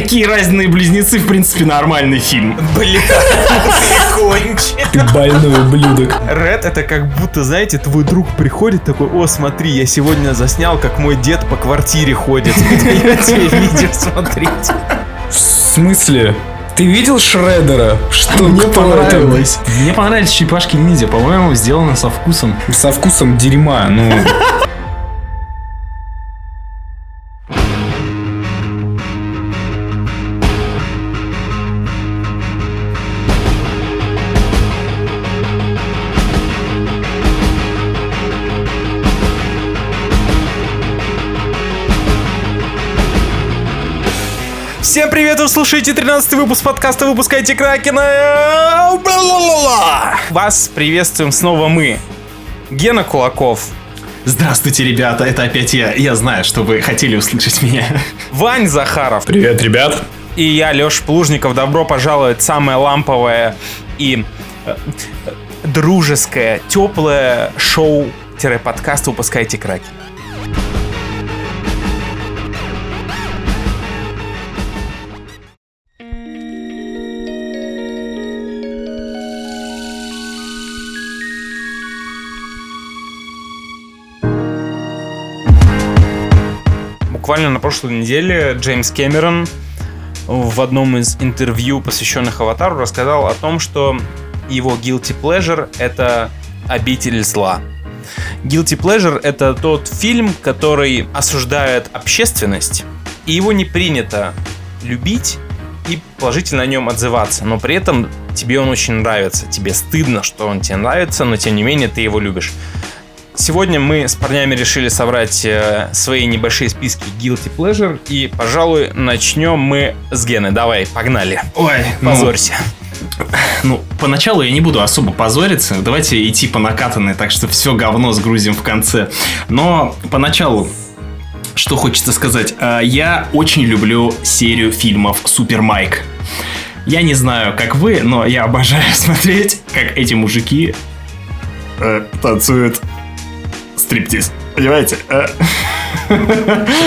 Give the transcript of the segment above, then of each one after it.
Какие разные близнецы, в принципе, нормальный фильм. Бля, кончи. Ты больной ублюдок. Ред это как будто, знаете, твой друг приходит такой, о, смотри, я сегодня заснял, как мой дед по квартире ходит. Я тебе видео смотреть. В смысле? Ты видел Шреддера? Что Мне понравилось. Мне понравились черепашки ниндзя. По-моему, сделано со вкусом. Со вкусом дерьма, ну... слушаете 13 выпуск подкаста «Выпускайте Кракена». Бла-ла-ла-ла. Вас приветствуем снова мы, Гена Кулаков, Здравствуйте, ребята, это опять я. Я знаю, что вы хотели услышать меня. Вань Захаров Привет, ребят. и я, Леша Плужников. Добро пожаловать в самое ламповое и э, дружеское, теплое шоу-подкаст «Выпускайте Кракен». Буквально на прошлой неделе Джеймс Кэмерон в одном из интервью, посвященных Аватару, рассказал о том, что его guilty pleasure — это «Обитель зла». Guilty pleasure — это тот фильм, который осуждает общественность, и его не принято любить и положительно о нем отзываться, но при этом тебе он очень нравится, тебе стыдно, что он тебе нравится, но тем не менее ты его любишь. Сегодня мы с парнями решили собрать э, свои небольшие списки guilty pleasure, и, пожалуй, начнем мы с Гены. Давай, погнали. Ой, Позорься. Ну, поначалу я не буду особо позориться. Давайте идти по накатанной, так что все говно сгрузим в конце. Но поначалу что хочется сказать. А, Я очень люблю серию фильмов Супер Майк. Я не знаю, как вы, но я обожаю смотреть, как эти мужики э, танцуют стриптиз. Понимаете? Э,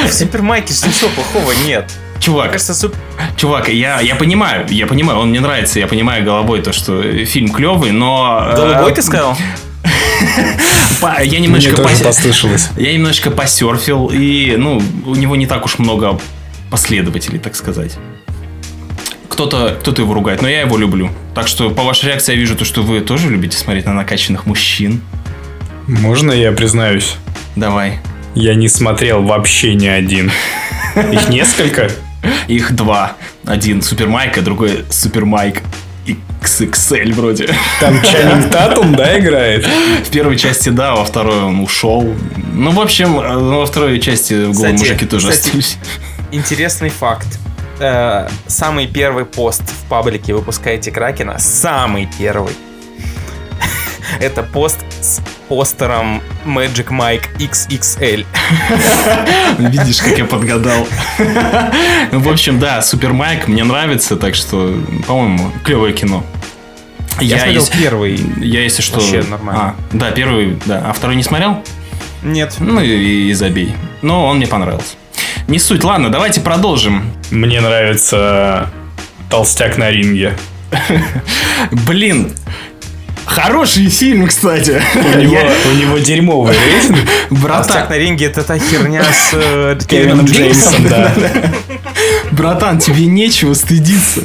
В Супермайке же ничего плохого нет. Чувак, кажется, суп... чувак, я, я понимаю, я понимаю, он мне нравится, я понимаю головой то, что фильм клевый, но... э, Голубой ты сказал? я немножко пос- послышалось. Я немножечко посерфил, и, ну, у него не так уж много последователей, так сказать. Кто-то кто его ругает, но я его люблю. Так что по вашей реакции я вижу то, что вы тоже любите смотреть на накачанных мужчин. Можно я признаюсь? Давай. Я не смотрел вообще ни один. Их несколько? Их два. Один Супер Майк, а другой Супер Майк XXL вроде. Там Чаннинг Татум, да, играет? В первой части да, во второй он ушел. Ну, в общем, э, во второй части голые мужики тоже кстати, остались. Интересный факт. Э, самый первый пост в паблике «Выпускайте Кракена», самый первый, это пост с постером Magic Mike XXL. Видишь, как я подгадал. Ну, В общем, да, Супер Майк мне нравится, так что, по-моему, клевое кино. Я, смотрел если- первый. Я, если что... Вообще нормально. А, да, первый, да. А второй не смотрел? Нет. Ну и, и забей. Но он мне понравился. Не суть, ладно, давайте продолжим. Мне нравится Толстяк на ринге. Блин, хороший фильм, кстати. У него, Я- у него дерьмовый рейтинг. Братан, Толстяк на ринге это та херня с э, Кевином Джеймсом. Да. братан, тебе нечего стыдиться.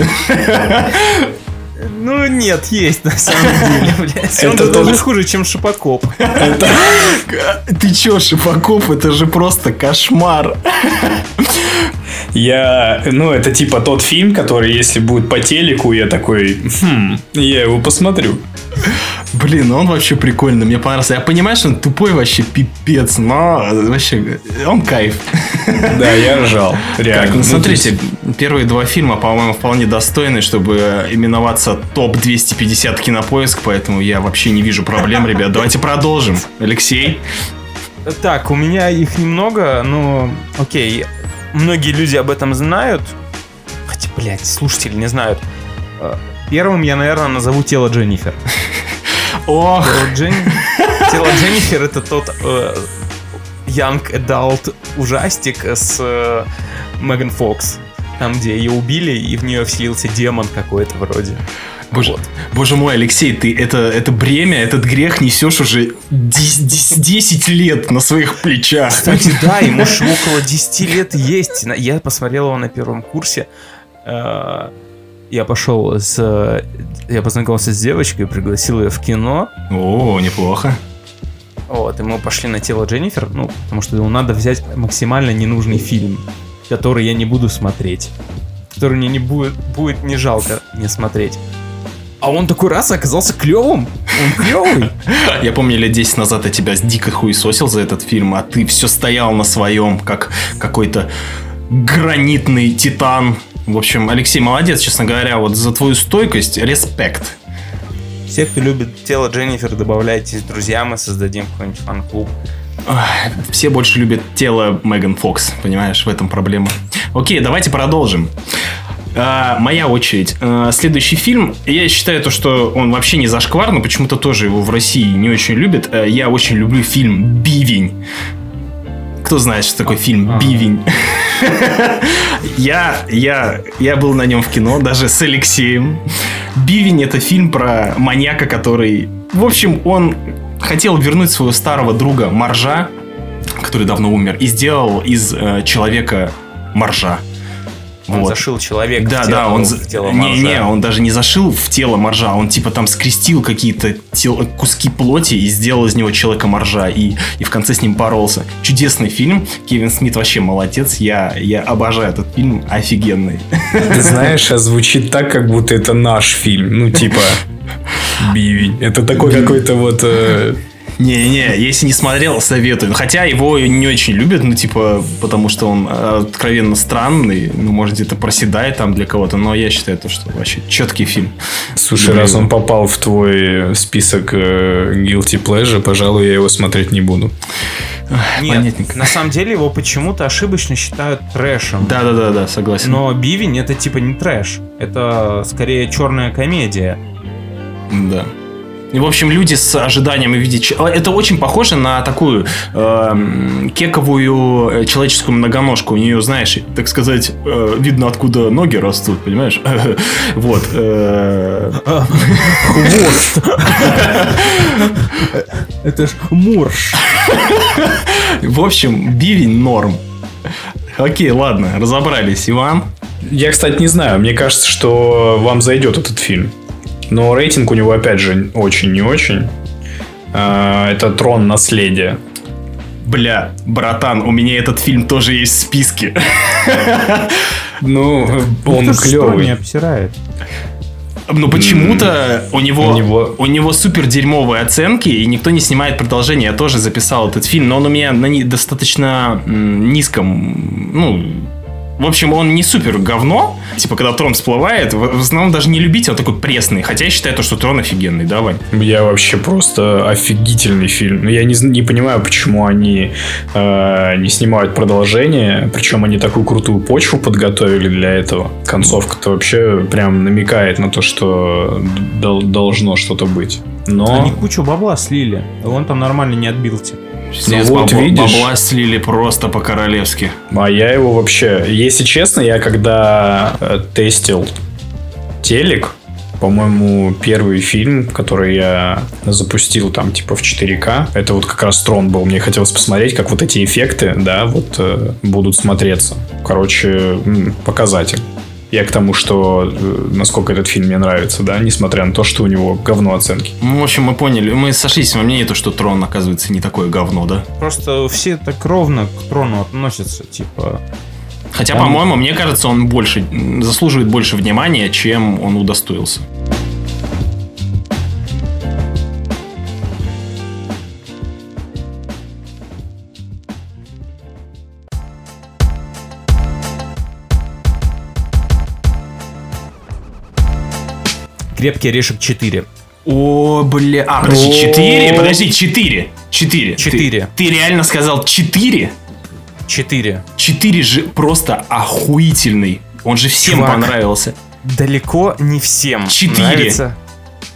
Ну нет, есть на самом деле, блядь. Он Это даже тот- хуже, чем Шипокоп. Ты чё, Шипаков, это же просто кошмар. Я, ну, это типа тот фильм, который, если будет по телеку, я такой, хм, я его посмотрю. Блин, он вообще прикольный, мне понравился. Я понимаю, что он тупой вообще пипец, но вообще он кайф. Да, я ржал. Реально. Как, ну, Ну, смотрите, первые два фильма, по-моему, вполне достойны, чтобы именоваться топ-250 кинопоиск, поэтому я вообще не вижу проблем, ребят. Давайте продолжим. Алексей? Так, у меня их немного, но окей. Многие люди об этом знают. Хотя, блядь, слушатели не знают. Э, Первым я, наверное, назову тело Дженнифер. Ох, Тело, Джен- тело Дженнифер это тот э, young adult ужастик с э, Меган Фокс. там, где ее убили, и в нее вселился демон какой-то вроде. Боже, вот. боже мой, Алексей, ты это, это бремя, этот грех несешь уже 10, 10 лет на своих плечах. Кстати, да, ему же около 10 лет есть. Я посмотрел его на первом курсе. Э, я пошел с... Я познакомился с девочкой, пригласил ее в кино. О, неплохо. Вот, и мы пошли на тело Дженнифер, ну, потому что ну, надо взять максимально ненужный фильм, который я не буду смотреть. Который мне не будет, будет не жалко не смотреть. А он такой раз оказался клевым. Он клевый. Я помню, лет 10 назад я тебя дико хуесосил за этот фильм, а ты все стоял на своем, как какой-то гранитный титан. В общем, Алексей, молодец, честно говоря, вот за твою стойкость, респект. Все, кто любит тело Дженнифер, добавляйтесь друзьям, мы создадим какой-нибудь фан-клуб. Все больше любят тело Меган Фокс, понимаешь, в этом проблема. Окей, давайте продолжим. А, моя очередь. А, следующий фильм. Я считаю то, что он вообще не зашквар, но почему-то тоже его в России не очень любят. А, я очень люблю фильм «Бивень». Кто знает, что такое фильм «Бивень»? Я, я, я был на нем в кино, даже с Алексеем. «Бивень» — это фильм про маньяка, который... В общем, он хотел вернуть своего старого друга Маржа, который давно умер, и сделал из э, человека Маржа. Он вот. зашил человека да, в тело, да, он в тело моржа. Не, не, он даже не зашил в тело моржа, он типа там скрестил какие-то тел... куски плоти и сделал из него человека моржа, и, и в конце с ним боролся. Чудесный фильм, Кевин Смит вообще молодец, я, я обожаю этот фильм, офигенный. Ты знаешь, а звучит так, как будто это наш фильм, ну типа... Бивень. Это такой какой-то вот э, не-не, если не смотрел, советую. Хотя его не очень любят, ну, типа, потому что он э, откровенно странный, ну, может, где-то проседает там для кого-то, но я считаю, то, что вообще четкий фильм. Слушай, раз он попал в твой список э, Guilty Pleasure, пожалуй, я его смотреть не буду. Нет, Понятненько. на самом деле его почему-то ошибочно считают трэшем. Да-да-да, согласен. Но Бивень это типа не трэш. Это скорее черная комедия. Да. И, в общем, люди с ожиданием увидеть... А, это очень похоже на такую э, кековую человеческую многоножку. У нее, знаешь, так сказать, э, видно, откуда ноги растут, понимаешь? Вот. Э. Хвост. Это ж мурш. В общем, бивень норм. Окей, ладно, разобрались. Иван? Я, кстати, не знаю. Мне кажется, что вам зайдет этот фильм. Но рейтинг у него, опять же, очень не очень. А, это Трон наследие. Бля, братан, у меня этот фильм тоже есть в списке. Ну, он клевый. не обсирает. Но почему-то у него, у него у него супер дерьмовые оценки, и никто не снимает продолжение. Я тоже записал этот фильм, но он у меня на достаточно низком, ну, в общем, он не супер говно. Типа, когда трон всплывает, в основном даже не любить, он такой пресный. Хотя я считаю, то, что трон офигенный, да, Вань? Я вообще просто офигительный фильм. Я не, не понимаю, почему они э, не снимают продолжение. Причем они такую крутую почву подготовили для этого. Концовка-то вообще прям намекает на то, что должно что-то быть. Но... Они кучу бабла слили. Он там нормально не отбился. Ну, вот бабла, видишь. Бабла слили просто по-королевски. А я его вообще... Если честно, я когда э, тестил телек, по-моему, первый фильм, который я запустил там типа в 4К, это вот как раз Трон был. Мне хотелось посмотреть, как вот эти эффекты, да, вот э, будут смотреться. Короче, показатель. Я к тому, что э, насколько этот фильм мне нравится, да, несмотря на то, что у него говно оценки. Ну, в общем, мы поняли, мы сошлись во мнении, то, что Трон, оказывается, не такое говно, да? Просто все так ровно к Трону относятся, типа... Хотя, он... по-моему, мне кажется, он больше заслуживает больше внимания, чем он удостоился. Крепкий орешек 4. О, бля. А, подожди, 4? Подожди, 4. 4. 4. Ты, ты реально сказал 4? 4. 4 же просто охуительный. Он же всем Чувак, понравился. Далеко не всем 4. нравится.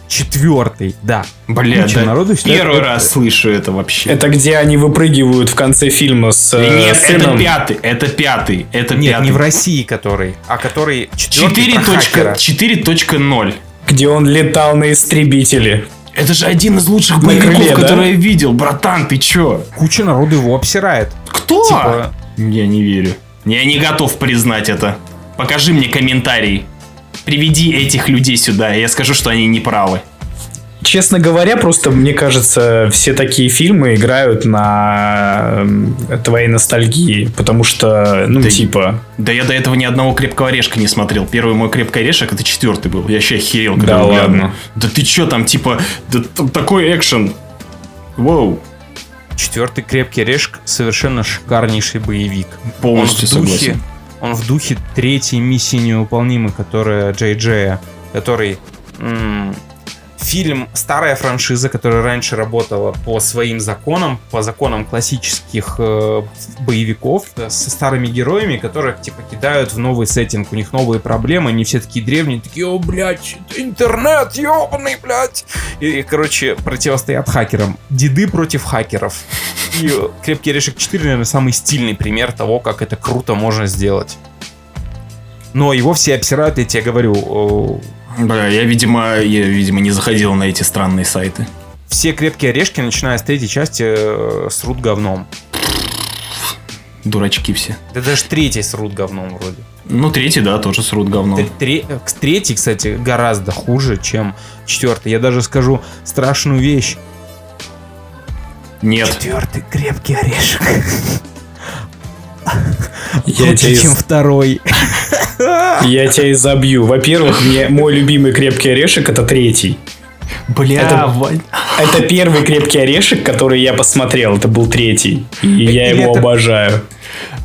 Четвертый, да. Бля, да народу первый это- раз слышу это вообще. Это где они выпрыгивают в конце фильма с э, Нет, это сыном. пятый, это пятый, это Нет, пятый. не в России который, а который четвертый 4 про хакера. 4.0. где он летал на истребителе. Это же один из лучших На боевиков, крыле, да? которые я видел. Братан, ты чё? Куча народу его обсирает. Кто? Типа, Я не верю. Я не готов признать это. Покажи мне комментарий. Приведи этих людей сюда, и я скажу, что они не правы. Честно говоря, просто мне кажется, все такие фильмы играют на эм, твоей ностальгии, потому что, ну, Да типа, Да я до этого ни одного крепкого орешка не смотрел. Первый мой крепкий орешек это четвертый был. Я вообще охерел. когда Да глянул. ладно? Да ты чё там, типа, да там такой экшен. Воу. четвертый крепкий орешек совершенно шикарнейший боевик. Полностью он в духе, согласен. Он в духе третьей миссии невыполнимой, которая Джей Джея, который м, фильм, старая франшиза, которая раньше работала по своим законам, по законам классических э, боевиков э, со старыми героями, которых типа кидают в новый сеттинг, у них новые проблемы, они все такие древние, такие, о, блядь, интернет, ёбаный, блядь. И, короче, противостоят хакерам. Деды против хакеров. И э, Крепкий орешек 4, наверное, самый стильный пример того, как это круто можно сделать. Но его все обсирают, я тебе говорю, Бля, я, видимо, я, видимо, не заходил на эти странные сайты. все крепкие орешки, начиная с третьей части, э, срут говном. Дурачки все. Да даже третий срут говном вроде. Ну, третий, да, тоже срут говно. Тре- э, к- Третий, кстати, гораздо хуже, чем четвертый. Я даже скажу страшную вещь. Нет. Четвертый крепкий орешек. я Лучше, чем второй. Я тебя изобью. Во-первых, мне мой любимый крепкий орешек это третий. Бля, Это- Вань. Это первый крепкий орешек, который я посмотрел. Это был третий. И я Или его это- обожаю.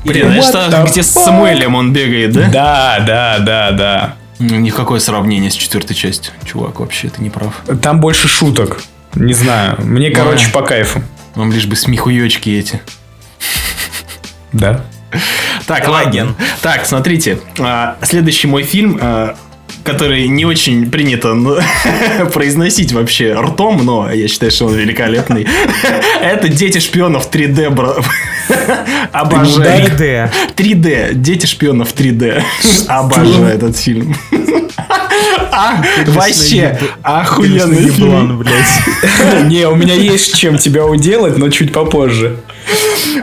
Блин, знаешь, the где с? Самуэлем он бегает, да? Да, да, да, да. Ну, Никакое сравнение с четвертой частью. Чувак, вообще ты не прав. Там больше шуток. Не знаю. Мне, короче, по кайфу. Вам лишь бы смехуёчки эти. Да. Так, Давай, ладно. Ген. Так, смотрите. а, Следующий мой фильм, а, который не очень принято ну, произносить вообще ртом, но я считаю, что он великолепный. Это «Дети шпионов 3D», бро. Обожаю. 3D. 3D. «Дети шпионов 3D». Обожаю этот фильм. А, Вообще, охуенный фильм. Не, у меня есть чем тебя уделать, но чуть попозже.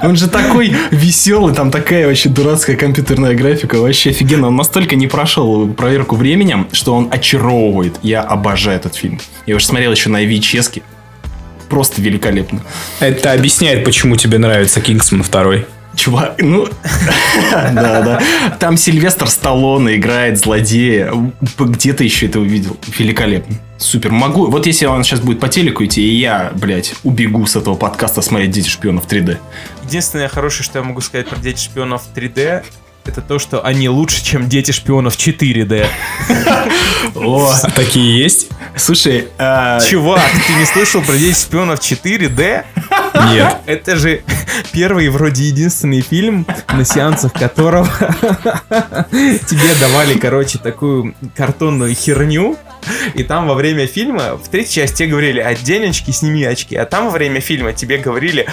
Он же такой веселый, там такая вообще дурацкая компьютерная графика, вообще офигенно. Он настолько не прошел проверку временем, что он очаровывает. Я обожаю этот фильм. Я уже смотрел еще на VHS. Просто великолепно. Это объясняет, почему тебе нравится Кингсман 2. Чувак, ну... Да, да. Там Сильвестр Сталлоне играет злодея. Где ты еще это увидел? Великолепно. Супер. Могу... Вот если он сейчас будет по телеку идти, и я, блядь, убегу с этого подкаста смотреть «Дети шпионов 3D». Единственное хорошее, что я могу сказать про Дети шпионов 3D, это то, что они лучше, чем Дети шпионов 4D. О, Такие есть? слушай, а, Чувак, ты не слышал про Дети шпионов 4D? Нет. Это же первый, вроде единственный фильм, на сеансах которого тебе давали, короче, такую картонную херню, и там во время фильма, в третьей части тебе говорили, одень очки, сними очки, а там во время фильма тебе говорили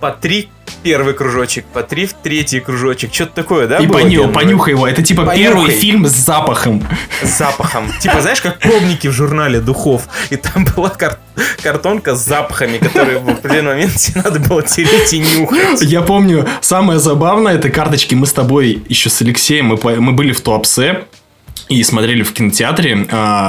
по три первый кружочек, по три в третий кружочек, что-то такое, да? И поню- понюхай его. Это типа Понюхай. первый фильм с запахом. С запахом. Типа, знаешь, как пробники в журнале духов. И там была кар- картонка с запахами, которые в определенный момент тебе надо было тереть и нюхать. Я помню, самое забавное, это карточки. Мы с тобой еще с Алексеем, мы, мы были в Туапсе. И смотрели в кинотеатре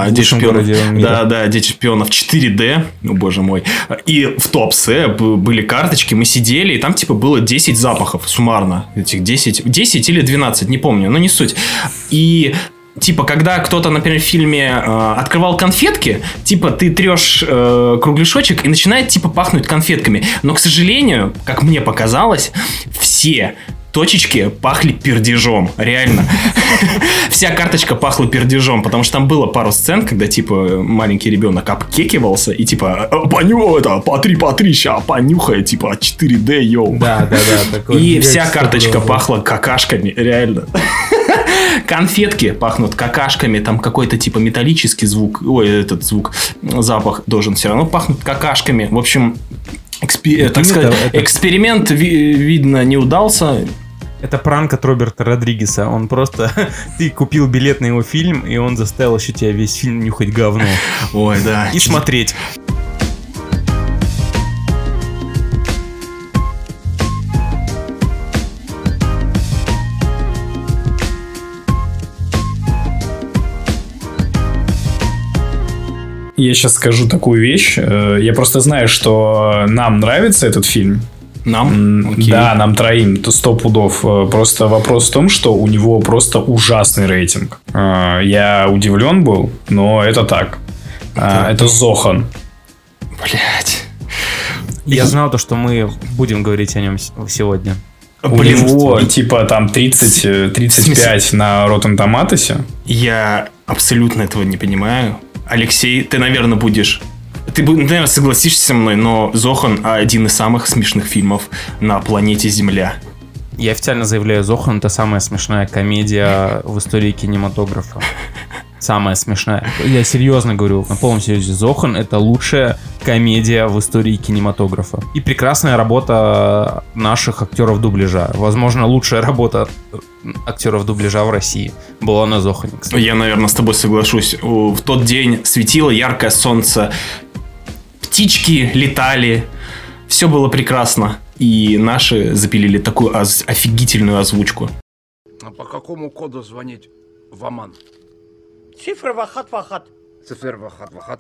В Дети шпионов. Да, да, Дети шпионов 4D. О боже мой. И в Туапсе б- были карточки, мы сидели, и там типа было 10 запахов суммарно. Этих 10, 10 или 12, не помню, но не суть. И Типа, когда кто-то, например, в фильме э, открывал конфетки, типа, ты трешь э, кругляшочек и начинает, типа, пахнуть конфетками. Но, к сожалению, как мне показалось, все точечки пахли пердежом. Реально. Вся карточка пахла пердежом, потому что там было пару сцен, когда, типа, маленький ребенок обкекивался и, типа, «Э, поню это, по три, по три, ща, понюхай, типа, 4D, йоу. Да, да, да. такой И вся карточка пахла какашками, реально. конфетки пахнут какашками, там какой-то типа металлический звук, ой, этот звук, запах должен все равно пахнуть какашками. В общем, экспе- так сказать, это- эксперимент, ви- видно, не удался. Это пранк от Роберта Родригеса. Он просто... Ты купил билет на его фильм, и он заставил еще тебя весь фильм нюхать говно. Ой, да. И смотреть. Я сейчас скажу такую вещь. Э, Я просто знаю, что нам нравится этот фильм. Нам? Окей. Да, нам троим, то сто пудов. Э, Просто вопрос в том, что у него просто ужасный рейтинг. Э, Я удивлен был, но это так. А, Это Зохан. Блять. Я знал то, что мы будем говорить о нем сегодня. У Блин, него типа там 30, э, 35 на Rotten Tomatoes. Я абсолютно этого не понимаю. Алексей, ты, наверное, будешь... Ты, наверное, согласишься со мной, но Зохан один из самых смешных фильмов на планете Земля. Я официально заявляю, Зохан это самая смешная комедия в истории кинематографа. Самая смешная. Я серьезно говорю, на полном серьезе. Зохан это лучшая комедия в истории кинематографа. И прекрасная работа наших актеров дубляжа. Возможно, лучшая работа актеров дубляжа в России была на Зохане, кстати. Я, наверное, с тобой соглашусь. В тот день светило яркое солнце, птички летали, все было прекрасно. И наши запилили такую офигительную озвучку. А по какому коду звонить в Оман? صفر واحد واحد صفر واحد واحد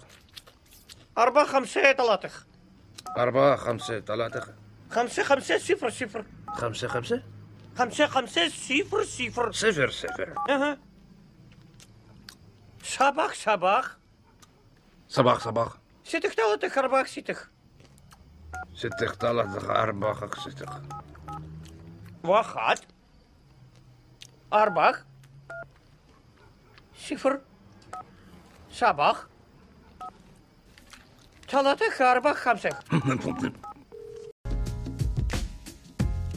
أربعة خمسة ثلاثة أربعة خمسة ثلاثة خمسة خمسة صفر صفر خمسة خمسة خمسة خمسة صفر صفر صفر صفر أها صباح صباح صباح صباح ستة ثلاثة أربعة ستة ستة ثلاثة أربعة ستة واحد أربعة صفر Sabah. Çalatı harba хамсех.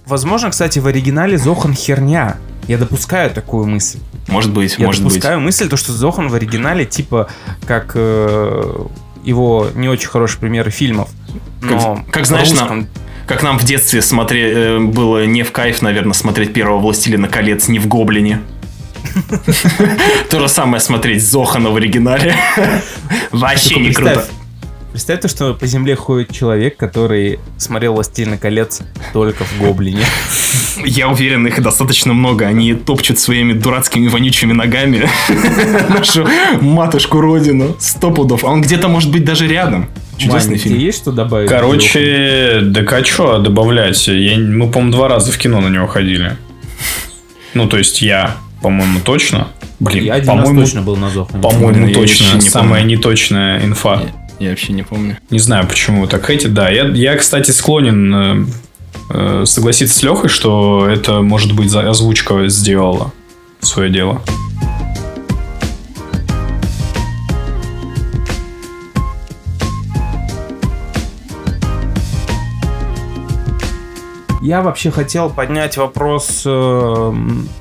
Возможно, кстати, в оригинале Зохан херня. Я допускаю такую мысль. Может быть, Я может допускаю быть. мысль, то, что Зохан в оригинале, типа, как э, его не очень хороший пример фильмов. Но как, как знаешь, русском... нам, как нам в детстве смотре... Э, было не в кайф, наверное, смотреть первого «Властелина колец» не в «Гоблине». То же самое смотреть Зохана в оригинале. Вообще не круто. Представь то, что по земле ходит человек, который смотрел «Властелина колец» только в Гоблине. Я уверен, их достаточно много. Они топчут своими дурацкими вонючими ногами нашу матушку родину. Сто пудов. А он где-то может быть даже рядом. Чудесный Вань, фильм. есть что добавить? Короче, да а чё добавлять? Я, мы, по-моему, два раза в кино на него ходили. Ну, то есть я, по-моему, точно. Блин, Я один раз по-моему, точно был на Зохане. по-моему, Блин, я точно. не Самая помню. неточная инфа. Я вообще не помню. Не знаю, почему так эти, да. Я, я кстати, склонен э, э, согласиться с Лехой, что это, может быть, за- озвучка сделала свое дело. Я вообще хотел поднять вопрос э,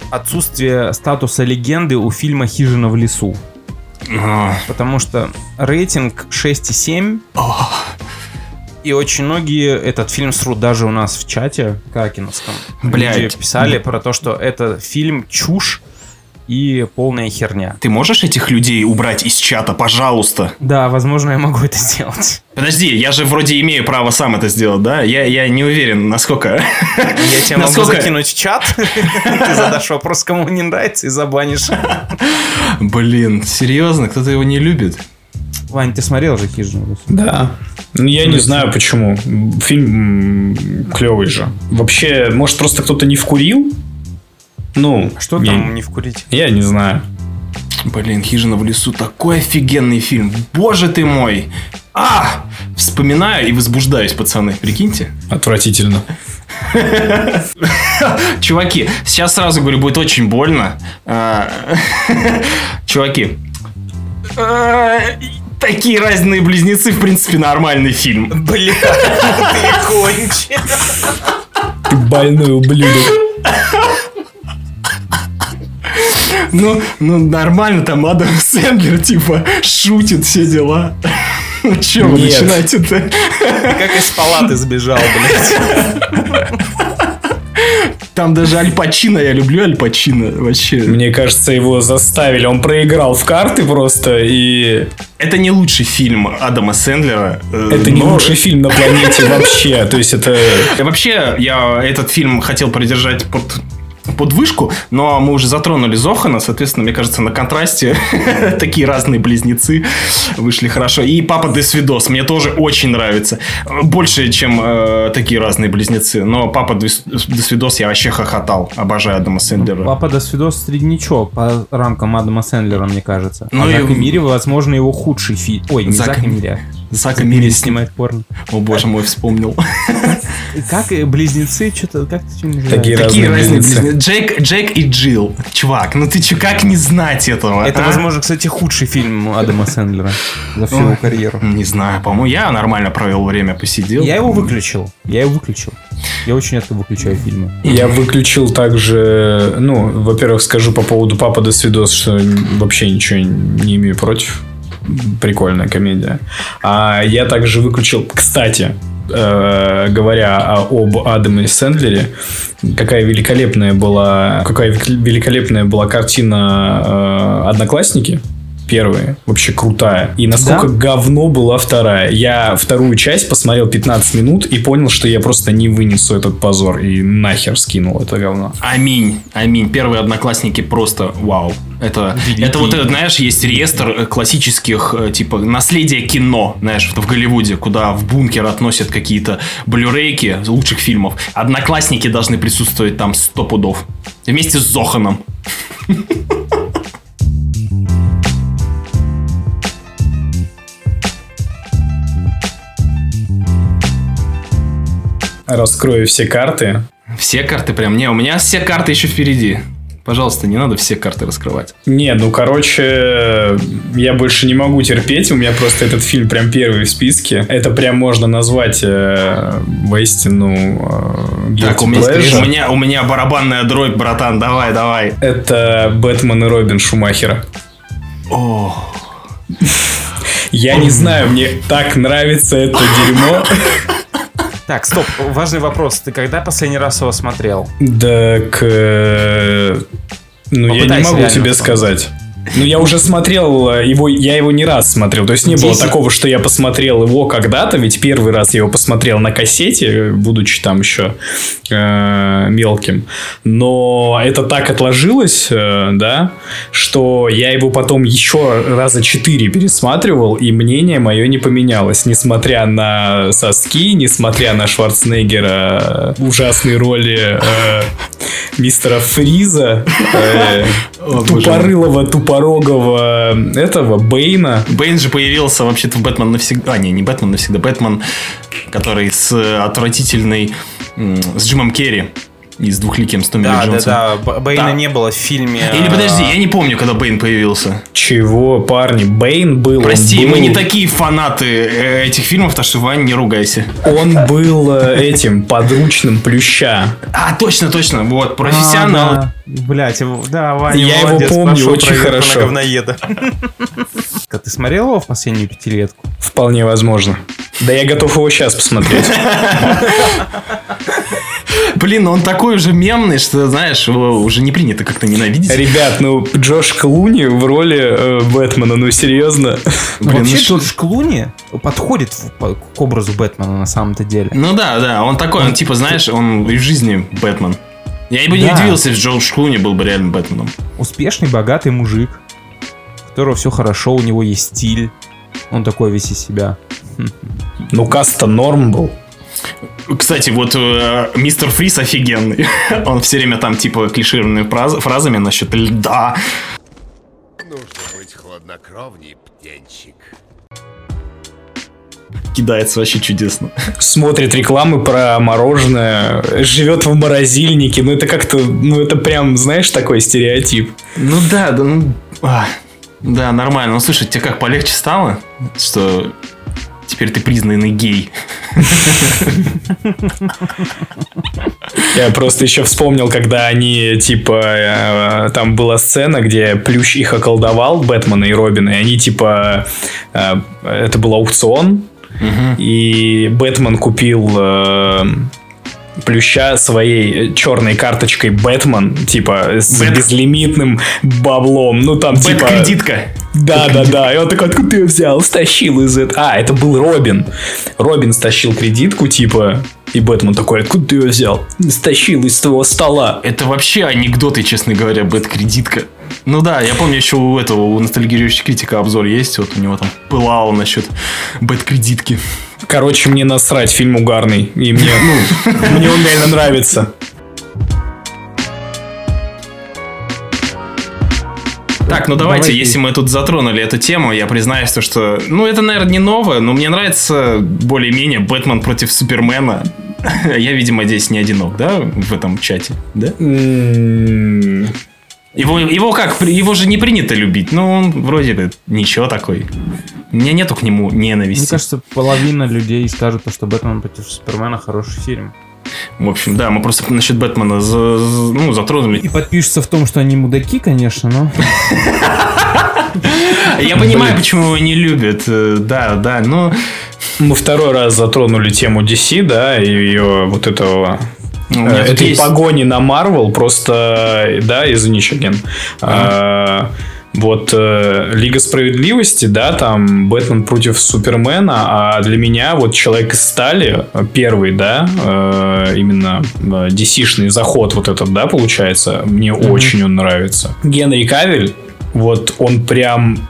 отсутствия статуса легенды у фильма «Хижина в лесу». Потому что рейтинг 6,7. И очень многие этот фильм срут даже у нас в чате Какиновском. Блядь. Люди писали про то, что это фильм чушь и полная херня. Ты можешь этих людей убрать из чата, пожалуйста? Да, возможно, я могу это сделать. Подожди, я же вроде имею право сам это сделать, да? Я, я не уверен, насколько... Я тебе могу Насколько- закинуть в чат, ты задашь вопрос, кому не нравится, и забанишь. Блин, серьезно, кто-то его не любит? Вань, ты смотрел же «Хижину в лесу»? Да. Ну, Я не знаю почему. Фильм клевый же. Вообще, может, просто кто-то не вкурил? Ну, Что я- там не вкурить? Я не знаю. Блин, «Хижина в лесу» такой офигенный фильм. Боже ты мой! А! Вспоминаю и возбуждаюсь, пацаны. Прикиньте. Отвратительно. Чуваки, сейчас сразу говорю, будет очень больно. А, Чуваки. а, Такие разные близнецы, в принципе, нормальный фильм. Бля, ты кончен. Ты больной ублюдок. Ну, ну нормально, там Адам Сэндлер, типа, шутит все дела. Че вы Нет. начинаете-то? Как из палаты сбежал, блядь. Там даже Аль Пачино, я люблю Аль Пачино вообще. Мне кажется, его заставили. Он проиграл в карты просто, и Это не лучший фильм Адама Сэндлера. э, это не но- лучший фильм на планете вообще. То есть это... Вообще, я этот фильм хотел придержать под под вышку, но мы уже затронули Зохана, соответственно, мне кажется, на контрасте такие разные близнецы вышли хорошо. И Папа де Свидос мне тоже очень нравится. Больше, чем э, такие разные близнецы. Но Папа де де Свидос я вообще хохотал. Обожаю Адама Сэндлера. Папа до свидос среднячок по рамкам Адама Сэндлера, мне кажется. Ну а и- Зак и Мири, возможно, его худший фильм. Ой, не Зак Зак, и и Мири, а Зак Зак и и Мири снимает порно. О боже мой, вспомнил. Как и близнецы, что-то, как ты что Такие Какие разные близнецы. близнецы? Джек, Джек и Джилл. Чувак, ну ты че, как не знать этого? Это, а? возможно, кстати, худший фильм Адама Сэндлера за всю его карьеру. Не знаю, по-моему, я нормально провел время, посидел. Я его выключил. Я его выключил. Я очень редко выключаю фильмы. Я выключил также, ну, во-первых, скажу по поводу Папа до Свидос, что вообще ничего не имею против. Прикольная комедия. А я также выключил, кстати, э, говоря об Адаме Сэндлере, какая великолепная была, какая великолепная была картина э, Одноклассники. Первая, вообще крутая. И насколько говно была вторая. Я вторую часть посмотрел 15 минут и понял, что я просто не вынесу этот позор. И нахер скинул это говно. Аминь, аминь. Первые одноклассники просто вау. Это, это вот, знаешь, есть реестр э, классических, э, типа, наследие кино, знаешь, в Голливуде, куда в бункер относят какие-то блюрейки лучших фильмов. Одноклассники должны присутствовать там сто пудов. Вместе с Зоханом. Раскрою все карты. Все карты прям. Не, у меня все карты еще впереди. Пожалуйста, не надо все карты раскрывать. Не, ну, короче, я больше не могу терпеть. У меня просто этот фильм прям первый в списке. Это прям можно назвать э, воистину э, Так, у меня, у, меня, у меня барабанная дробь, братан. Давай, давай. Это Бэтмен и Робин Шумахера. О, Я не знаю, мне так нравится это дерьмо. Так, стоп, важный вопрос. Ты когда последний раз его смотрел? Так, э, ну я не Попытайся могу тебе потом. сказать. Ну, я уже смотрел э, его, я его не раз смотрел. То есть не было такого, что я посмотрел его когда-то, ведь первый раз я его посмотрел на кассете, будучи там еще э, мелким. Но это так отложилось, э, да, что я его потом еще раза четыре пересматривал, и мнение мое не поменялось, несмотря на соски, несмотря на Шварценеггера э, ужасные роли э, мистера Фриза, э, О, боже мой. тупорылого, тупорогого этого Бейна. Бэйн же появился вообще-то в Бэтмен навсегда. А, не, не Бэтмен навсегда. Бэтмен, который с э, отвратительной... С Джимом Керри и с двухликим с Томми Ли Да, да, Джонсом. да. Б- Бэйна Да. не было в фильме. Или а, подожди, я не помню, когда Бэйн появился. Чего, парни? Бейн был. Прости, был- мы не такие фанаты э, этих фильмов, так что, Вань, не ругайся. Он был э, этим подручным плюща. А, точно, точно, вот, а, профессионал. да. Блять, его- да, Ваня Я его молодец, помню пошел очень хорошо. говноеда. Ты смотрел его в последнюю пятилетку? Вполне возможно. Да я готов его сейчас посмотреть. Блин, он такой уже мемный, что, знаешь, его уже не принято как-то ненавидеть. Ребят, ну Джош Клуни в роли э, Бэтмена, ну серьезно. Блин, Вообще, ну Джордж Клуни подходит в- по- к образу Бэтмена на самом-то деле. Ну да, да, он такой, он типа, знаешь, он и в жизни Бэтмен. Я бы не Да. удивился, если Джордж Клуни был бы реально Бэтменом. Успешный, богатый мужик, у которого все хорошо, у него есть стиль. Он такой весь из себя. Ну каста норм был. Кстати, вот э, мистер Фрис офигенный. Он все время там типа клишированными фраз- фразами насчет льда. Нужно быть хладнокровней, птенчик. Кидается вообще чудесно. Смотрит рекламы про мороженое, живет в морозильнике. Ну это как-то, ну это прям, знаешь, такой стереотип. Ну да, да, ну... а, да, нормально. Ну слушай, тебе как полегче стало? Что теперь ты признанный гей. Я просто еще вспомнил, когда они, типа, э, там была сцена, где Плющ их околдовал, Бэтмена и Робина, и они, типа, э, это был аукцион, и Бэтмен купил э, Плюща своей черной карточкой Бэтмен, типа, с Бэт- безлимитным баблом. Ну, там, типа... Бэт-кредитка. Да, да, да. И он такой, откуда ты ее взял? Стащил из этого. А, это был Робин. Робин стащил кредитку, типа, и Бэтмен такой, откуда ты ее взял? Стащил из твоего стола. Это вообще анекдоты, честно говоря, бэт-кредитка. Ну да, я помню еще у этого, у ностальгирующего критика обзор есть, вот у него там пылало насчет бэт-кредитки. Короче, мне насрать, фильм угарный. И мне, ну, мне он реально нравится. Так, ну давайте, Давайте. если мы тут затронули эту тему, я признаюсь, то, что... Ну, это, наверное, не новое, но мне нравится более-менее Бэтмен против Супермена. Я, видимо, здесь не одинок, да, в этом чате, да? Его, его как, его же не принято любить, но он вроде бы ничего такой. У меня нету к нему ненависти. Мне кажется, половина людей скажут, что Бэтмен против Супермена хороший фильм. В общем, да, мы просто насчет Бэтмена за- за- ну, затронули. И подпишутся в том, что они мудаки, конечно, но... Я понимаю, почему его не любят. э, Да, да, но... Мы второй раз затронули тему DC, да, и ее вот этого у э, меня тут этой есть- погони на Марвел просто, да, извини, Шаген. А, Вот э, Лига справедливости, да, там Бэтмен против Супермена, а для меня вот Человек из стали первый, да, э, именно э, DC-шный заход вот этот, да, получается, мне очень он нравится. Генри Кавель, вот он прям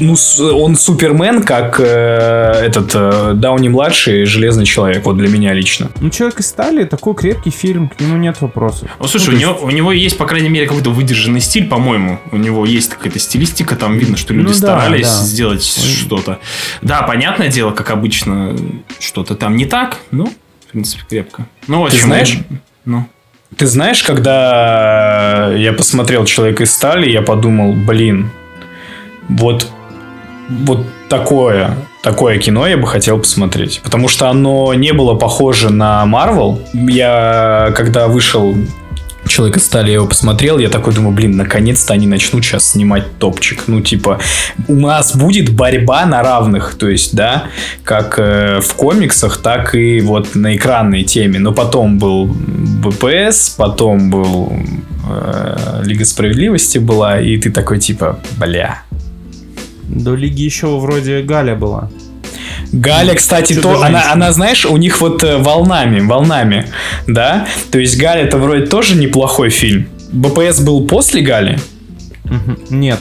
ну, он Супермен, как э, этот э, Дауни младший Железный человек, вот для меня лично. Ну, Человек из стали такой крепкий фильм, к нему нет вопросов. Ну, слушай, Ну, у, него, у него есть, по крайней мере, какой-то выдержанный стиль, по-моему. У него есть какая-то стилистика, там видно, что люди Ну да, старались да. сделать что-то. Да, понятное дело, как обычно, что-то там не так, ну, в принципе, крепко. Ну, в Ты знаешь? Ну. Ты знаешь, когда я посмотрел Человек из стали, я подумал, блин, вот, вот такое, такое кино я бы хотел посмотреть. Потому что оно не было похоже на Марвел. Я, когда вышел Человек из стали, я его посмотрел, я такой думаю, блин, наконец-то они начнут сейчас снимать топчик. Ну, типа, у нас будет борьба на равных, то есть, да, как э, в комиксах, так и вот на экранной теме. Но потом был БПС, потом был э, Лига Справедливости была, и ты такой, типа, бля. До Лиги еще вроде Галя была. Галя, кстати, то, она, она, знаешь, у них вот э, волнами, волнами, да? То есть Галя это вроде тоже неплохой фильм. БПС был после Гали? Нет.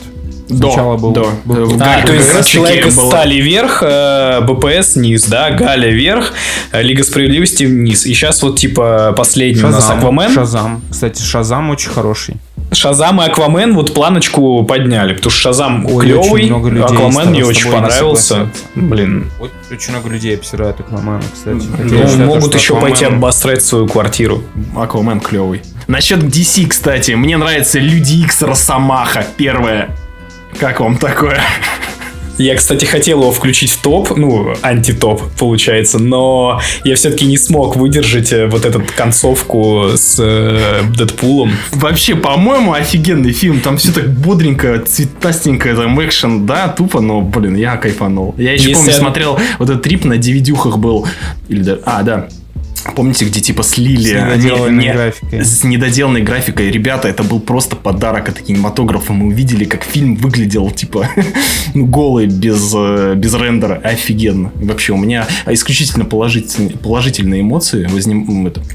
До, Сначала был... до. был- А, то есть как раз человек таки из было- стали вверх, э, БПС низ, да, Галя вверх, э, Лига Справедливости вниз. И сейчас вот типа последний у нас Шазам. Аквамен. Шазам. Кстати, Шазам очень хороший. Шазам и Аквамен вот планочку подняли, потому что Шазам Ой, клевый, очень много людей Аквамен мне очень не понравился. Блин, Очень много людей обсирают Аквамена, кстати. Хотя ну, я считаю, могут еще пойти Аквамен- обострять свою квартиру. Аквамен клевый. Насчет DC, кстати, мне нравится Люди Икс Росомаха, первая. Как вам такое? Я, кстати, хотел его включить в топ, ну, антитоп, получается, но я все-таки не смог выдержать э, вот эту концовку с э, Дэдпулом. Вообще, по-моему, офигенный фильм. Там все так бодренько, цветастенько, там экшен, да, тупо, но, блин, я кайфанул. Я еще Если помню, смотрел, вот этот трип на DVD-хах был. Или да, а, да. Помните, где типа слили С недоделанной не- графикой. с недоделанной графикой. Ребята, это был просто подарок от кинематографа. Мы увидели, как фильм выглядел, типа, ну, голый, без, э, без рендера. Офигенно. Вообще, у меня исключительно положительные, положительные эмоции возним... это-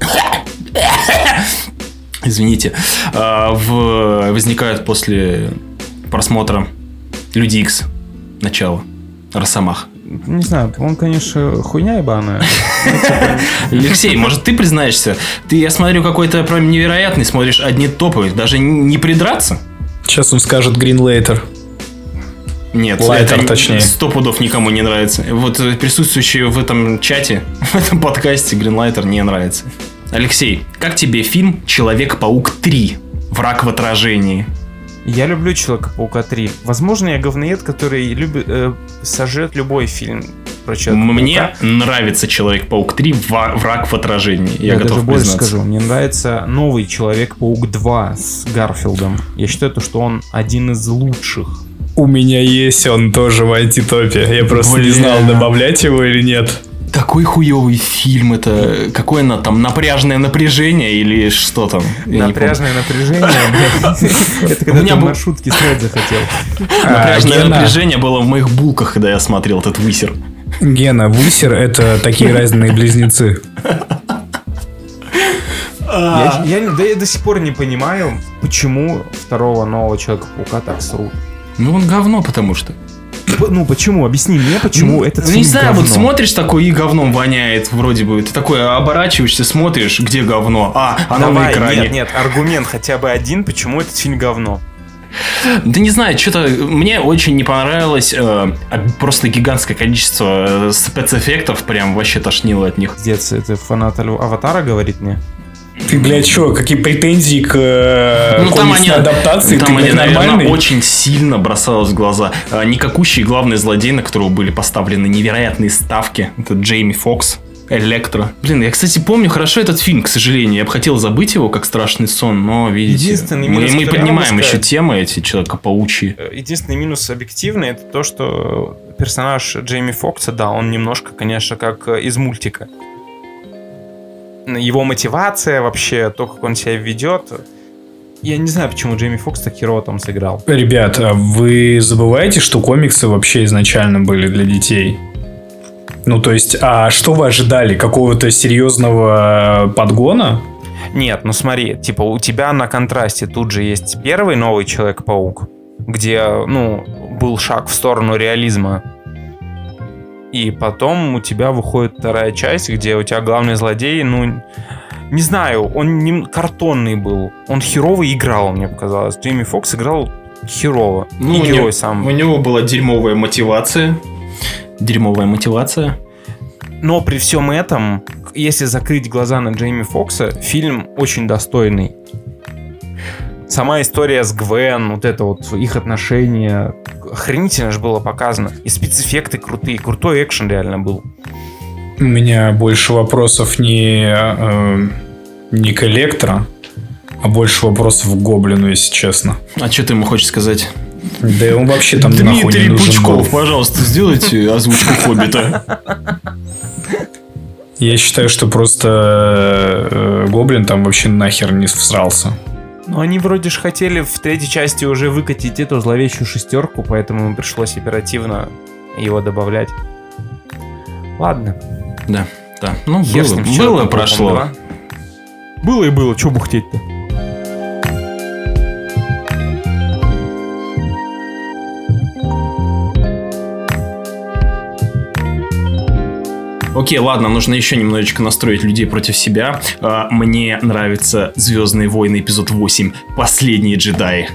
Извините. а, в- возникают после просмотра Люди Икс. Начало. Росомах. Не знаю, он, конечно, хуйня ебаная. Алексей, может, ты признаешься? Ты, я смотрю, какой-то прям невероятный, смотришь одни топы. Даже не придраться? Сейчас он скажет Гринлейтер. Нет, Лайтер, это точнее. сто пудов никому не нравится. Вот э, присутствующие в этом чате, в этом подкасте Гринлайтер не нравится. Алексей, как тебе фильм «Человек-паук 3. Враг в отражении»? Я люблю Человека-паука 3. Возможно, я говноед, который любит, э, сожрет любой фильм про Человека-паука. Мне нравится Человек-паук 3 «Ва- враг в отражении. Я, Я готов даже больше признаться. скажу, мне нравится новый Человек-паук 2 с Гарфилдом. Я считаю, то, что он один из лучших. У меня есть он тоже в антитопе. Я просто не Бля. знал, добавлять его или нет. Такой хуёвый фильм это. Какое на там напряжное напряжение или что там? Я. Напряжное напряжение. Это когда меня ты маршрутке спать захотел. Напряжное А, напряжение было в моих булках, когда я смотрел этот высер. Гена, Вусер — это такие разные близнецы. Я, я не- да я до сих пор не понимаю, почему второго нового Человека-паука так срут. Ну он говно, потому что. Ну почему? Объясни мне, почему этот Ну, фильм не знаю, вот говно. смотришь такой и говном воняет вроде бы. Ты такой оборачиваешься, смотришь, где говно. А, оно на Давай, экране. нет, нет, аргумент хотя бы один, почему этот фильм говно. Да не знаю, что-то мне очень не понравилось. э, просто гигантское количество э, спецэффектов, прям вообще тошнило от них. Пиздец, это фанат Аватара говорит мне. Ты, блядь, что, какие претензии к э, Ну, там они, адаптации? там Ты, они, блядь, наверное, нормальный? очень сильно бросалось в глаза. А, Никакущий главный злодей, на которого были поставлены невероятные ставки. Это Джейми Фокс. Электро. Блин, я, кстати, помню хорошо этот фильм, к сожалению. Я бы хотел забыть его, как страшный сон, но, видите, Единственный мы, минус, мы поднимаем еще темы эти человека-паучьи. Э, Единственный минус объективный это то, что персонаж Джейми Фокса, да, он немножко, конечно, как э, из мультика. Его мотивация вообще, то, как он себя ведет. Я не знаю, почему Джейми Фокс так херово там сыграл. Ребят, а вы забываете, что комиксы вообще изначально были для детей? Ну, то есть, а что вы ожидали? Какого-то серьезного подгона? Нет, ну смотри, типа у тебя на контрасте тут же есть первый новый Человек-паук, где, ну, был шаг в сторону реализма. И потом у тебя выходит вторая часть, где у тебя главный злодей, ну, не знаю, он не картонный был. Он херово играл, мне показалось. Джейми Фокс играл херово. Ну, и у герой него, сам. у него была дерьмовая мотивация. Дерьмовая мотивация. Но при всем этом, если закрыть глаза на Джейми Фокса, фильм очень достойный. Сама история с Гвен, вот это вот их отношения, охренительно же было показано. И спецэффекты крутые, крутой экшен реально был. У меня больше вопросов не, э, не к Электро, а больше вопросов к Гоблину, если честно. А что ты ему хочешь сказать? Да он вообще там нахуй не Дмитрий нужен Пучков, был. пожалуйста, сделайте озвучку Хоббита. Я считаю, что просто э, Гоблин там вообще нахер не всрался. Но они вроде же хотели в третьей части уже выкатить эту зловещую шестерку, поэтому им пришлось оперативно его добавлять. Ладно. Да, да. Ну, Хер было, было прошло. 2. Было и было, что бухтеть-то? Окей, ладно, нужно еще немножечко настроить людей против себя. А, Мне нравится Звездные войны эпизод 8 Последние джедаи.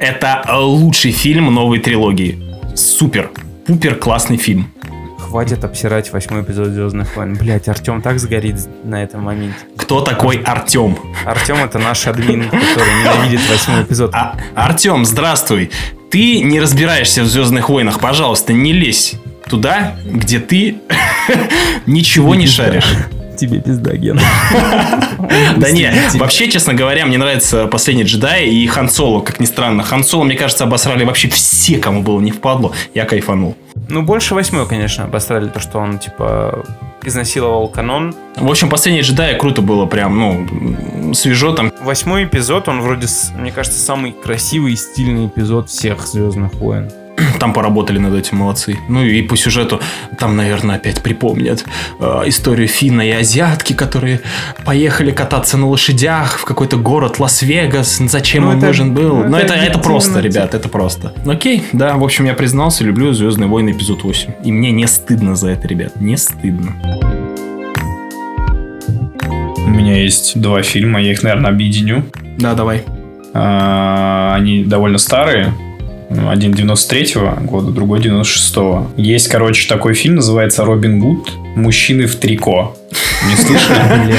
Это лучший фильм новой трилогии. Супер, пупер классный фильм. Хватит обсирать восьмой эпизод Звездных войн. Блять, Артем так сгорит на этом моменте. Кто такой Артем? Артем это наш админ, который ненавидит восьмой эпизод. А, Артем, здравствуй. Ты не разбираешься в Звездных войнах, пожалуйста, не лезь туда, где ты ничего не шаришь. Тебе пизда, Ген. Да не, вообще, честно говоря, мне нравится «Последний джедай» и Хан Соло, как ни странно. Хан Соло, мне кажется, обосрали вообще все, кому было не впадло. Я кайфанул. Ну, больше восьмой, конечно, обострали то, что он, типа, изнасиловал канон. В общем, «Последний джедай» круто было прям, ну, свежо там. Восьмой эпизод, он вроде, мне кажется, самый красивый и стильный эпизод всех Звездных войн. Там поработали над этим, молодцы. Ну и по сюжету там, наверное, опять припомнят э, историю Финна и Азиатки, которые поехали кататься на лошадях в какой-то город Лас-Вегас. Зачем Ну, он это- нужен был? ну, Но это это, это просто, объективно, ребят, это просто. Окей, да, в общем, я признался, люблю Звездные войны эпизод 8. И мне не стыдно за это, ребят, не стыдно. У меня есть два фильма, я их, наверное, объединю. Да, давай. А, Они довольно старые. Один 93-го года, другой 96-го. Есть, короче, такой фильм, называется «Робин Гуд. Мужчины в трико». Не слышали?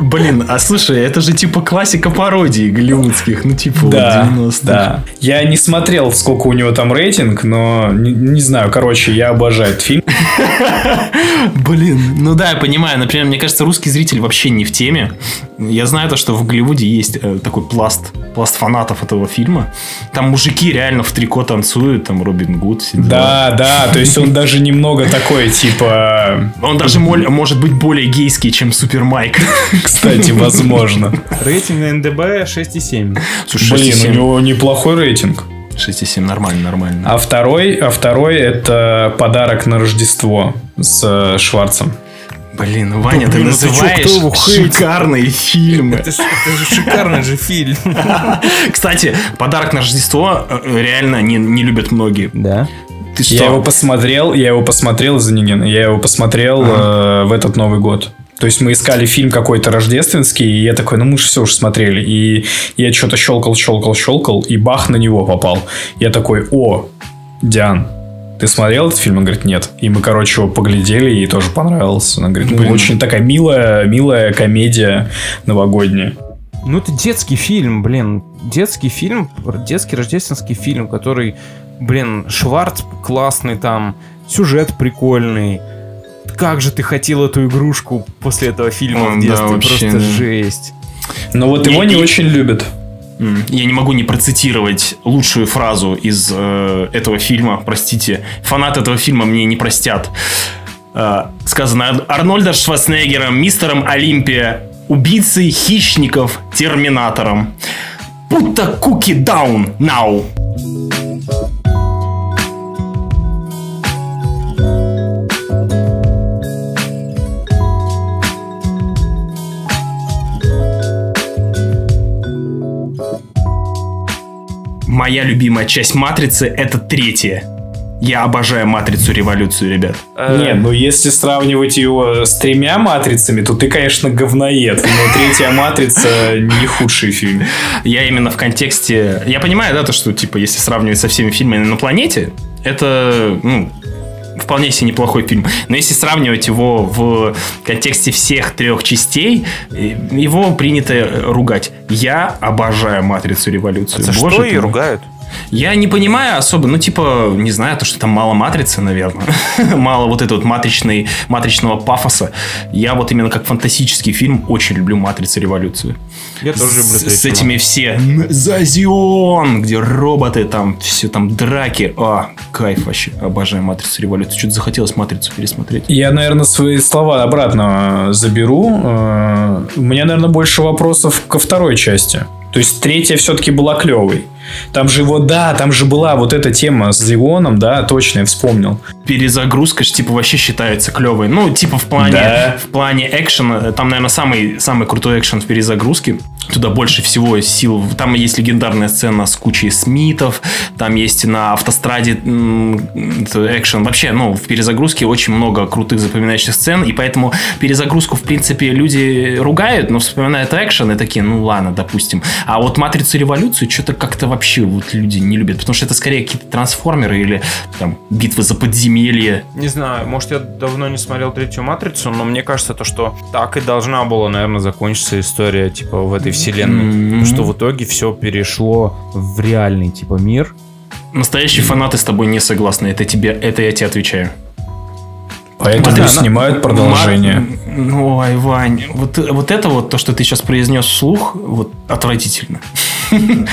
Блин, а слушай, это же типа классика пародий голливудских, ну типа Да, 90-х. да. Я не смотрел, сколько у него там рейтинг, но не, не знаю, короче, я обожаю этот фильм. Блин, ну да, я понимаю. Например, мне кажется, русский зритель вообще не в теме. Я знаю то, что в Голливуде есть э, такой пласт, пласт фанатов этого фильма. Там мужики реально в трико танцуют, там Робин Гуд. Да, да, то есть он даже немного такой, типа... Он даже мол- может быть более гейский, чем Супер Майк. Кстати, возможно. Рейтинг на НДБ 6,7. Слушай, Блин, у 6,7. него неплохой рейтинг. 6,7 нормально, нормально. А второй, а второй это подарок на Рождество с э, Шварцем. Блин, Ваня, ты блин, ну ты чё, называешь шикарные фильмы. Это, это же шикарный же фильм. Кстати, подарок на Рождество э, реально не, не любят многие. Да. Ты что? Я его посмотрел, я его посмотрел, Занигин, я его посмотрел э, в этот Новый год. То есть мы искали фильм какой-то рождественский, и я такой, ну мы же все уже смотрели. И я что-то щелкал, щелкал, щелкал, и бах на него попал. Я такой, о, Диан, ты смотрел этот фильм? Он говорит, нет. И мы, короче, его поглядели, и ей тоже понравился. Она говорит, ну, Блин. очень такая милая, милая комедия новогодняя. Ну, это детский фильм, блин. Детский фильм, детский рождественский фильм, который, блин, Шварц классный там, сюжет прикольный. Как же ты хотел эту игрушку после этого фильма О, в да, детстве? вообще, Просто да. жесть. Но вот его И- не и- очень любят. Я не могу не процитировать лучшую фразу из э, этого фильма, простите. Фанаты этого фильма мне не простят. Э, сказано Ар- Арнольдом Шварценеггером, мистером Олимпия, убийцей хищников, терминатором. Put the cookie down now. Моя любимая часть Матрицы это третья. Я обожаю Матрицу Революцию, ребят. Э, Не, ну если сравнивать его с тремя матрицами, то ты, конечно, говноед. Но третья матрица не худший фильм. Я именно в контексте... Я понимаю, да, то, что, типа, если сравнивать со всеми фильмами на планете, это, ну, вполне себе неплохой фильм. Но если сравнивать его в контексте всех трех частей, э, его принято ругать. Я обожаю Матрицу Революцию. за Боже что ее ругают? Я не понимаю особо, ну, типа, не знаю, то, что там мало матрицы, наверное. мало вот этого вот матричной, матричного пафоса. Я вот именно как фантастический фильм очень люблю «Матрицу. Революцию». Я тоже люблю С, с этими все Зазион, где роботы, там все там драки. А, кайф вообще. Обожаю Матрицу Революцию. Что-то захотелось Матрицу пересмотреть. Я, наверное, свои слова обратно заберу. Э, У меня, наверное, больше вопросов ко второй части. То есть третья все-таки была клевой. Там же вот, да, там же была вот эта тема с Зионом, да, точно, я вспомнил. Перезагрузка ж, типа, вообще считается клевой. Ну, типа, в плане, Да. в плане экшена, там, наверное, самый, самый крутой экшен в перезагрузке. Туда больше всего сил. Там есть легендарная сцена с кучей Смитов, там есть на автостраде экшен. Вообще, ну, в перезагрузке очень много крутых запоминающих сцен, и поэтому перезагрузку, в принципе, люди ругают, но вспоминают экшен и такие, ну, ладно, допустим. А вот Матрицу Революцию что-то как-то вообще вот люди не любят, потому что это скорее какие-то трансформеры или там битвы за подземелье. Не знаю, может, я давно не смотрел третью матрицу, но мне кажется, то, что так и должна была, наверное, закончиться история, типа, в этой вселенной. Потому что в итоге все перешло в реальный, типа, мир. Настоящие фанаты с тобой не согласны. Это тебе, это я тебе отвечаю. Поэтому Да, снимают продолжение. Мар- Ну, ой, Вань, вот, вот это вот, то, что ты сейчас произнес вслух, вот отвратительно.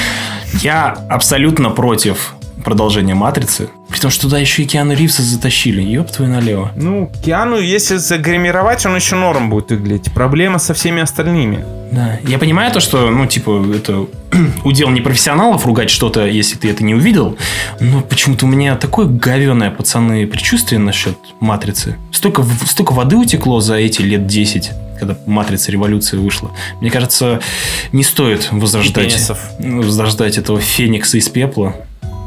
Я абсолютно против продолжения «Матрицы». При том, что туда еще и Киану Ривза затащили. Ёб твою налево. Ну, Киану, если загримировать, он еще норм будет выглядеть. Проблема со всеми остальными. Да. Я понимаю то, что, ну, типа, это удел непрофессионалов ругать что-то, если ты это не увидел. Но почему-то у меня такое говеное, пацаны, предчувствие насчет «Матрицы». Столько, столько воды утекло за эти лет 10 когда «Матрица. Революция» вышла. Мне кажется, не стоит возрождать, возрождать этого феникса из пепла.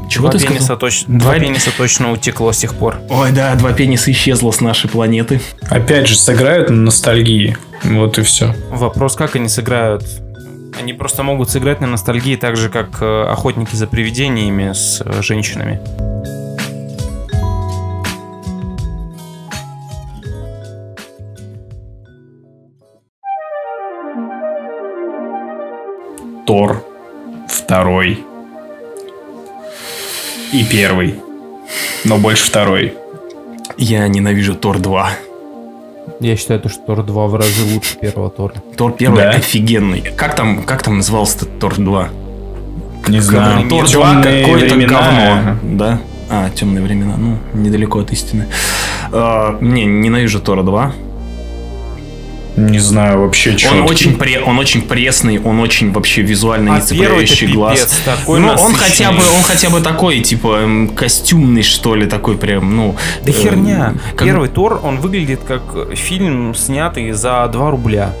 Чего два ты пениса, сказал? точ- Два- два пениса точно утекло с тех пор. Ой, да, два пениса исчезло с нашей планеты. Опять же, сыграют на ностальгии. Вот и все. Вопрос, как они сыграют? Они просто могут сыграть на ностальгии так же, как э, охотники за привидениями с э, женщинами. Тор второй и первый. Но больше второй. Я ненавижу Тор 2. Я считаю, то, что Тор 2 в разы лучше первого Тора. Тор первый Да. офигенный. Как там, как там назывался этот Тор 2? Не знаю. Тор 2 Темные какое-то времена. говно. Да? А, темные времена. Ну, недалеко от истины. А, не, ненавижу Тора 2. Не знаю вообще, Он что. очень, пре- он очень пресный, он очень вообще визуально А не цепляющий глаз. такой ну, он хотя бы, он хотя бы такой, типа, костюмный, что ли, такой прям, ну... Да э, херня. как- Первый Тор, он выглядит как фильм, снятый за 2 рубля.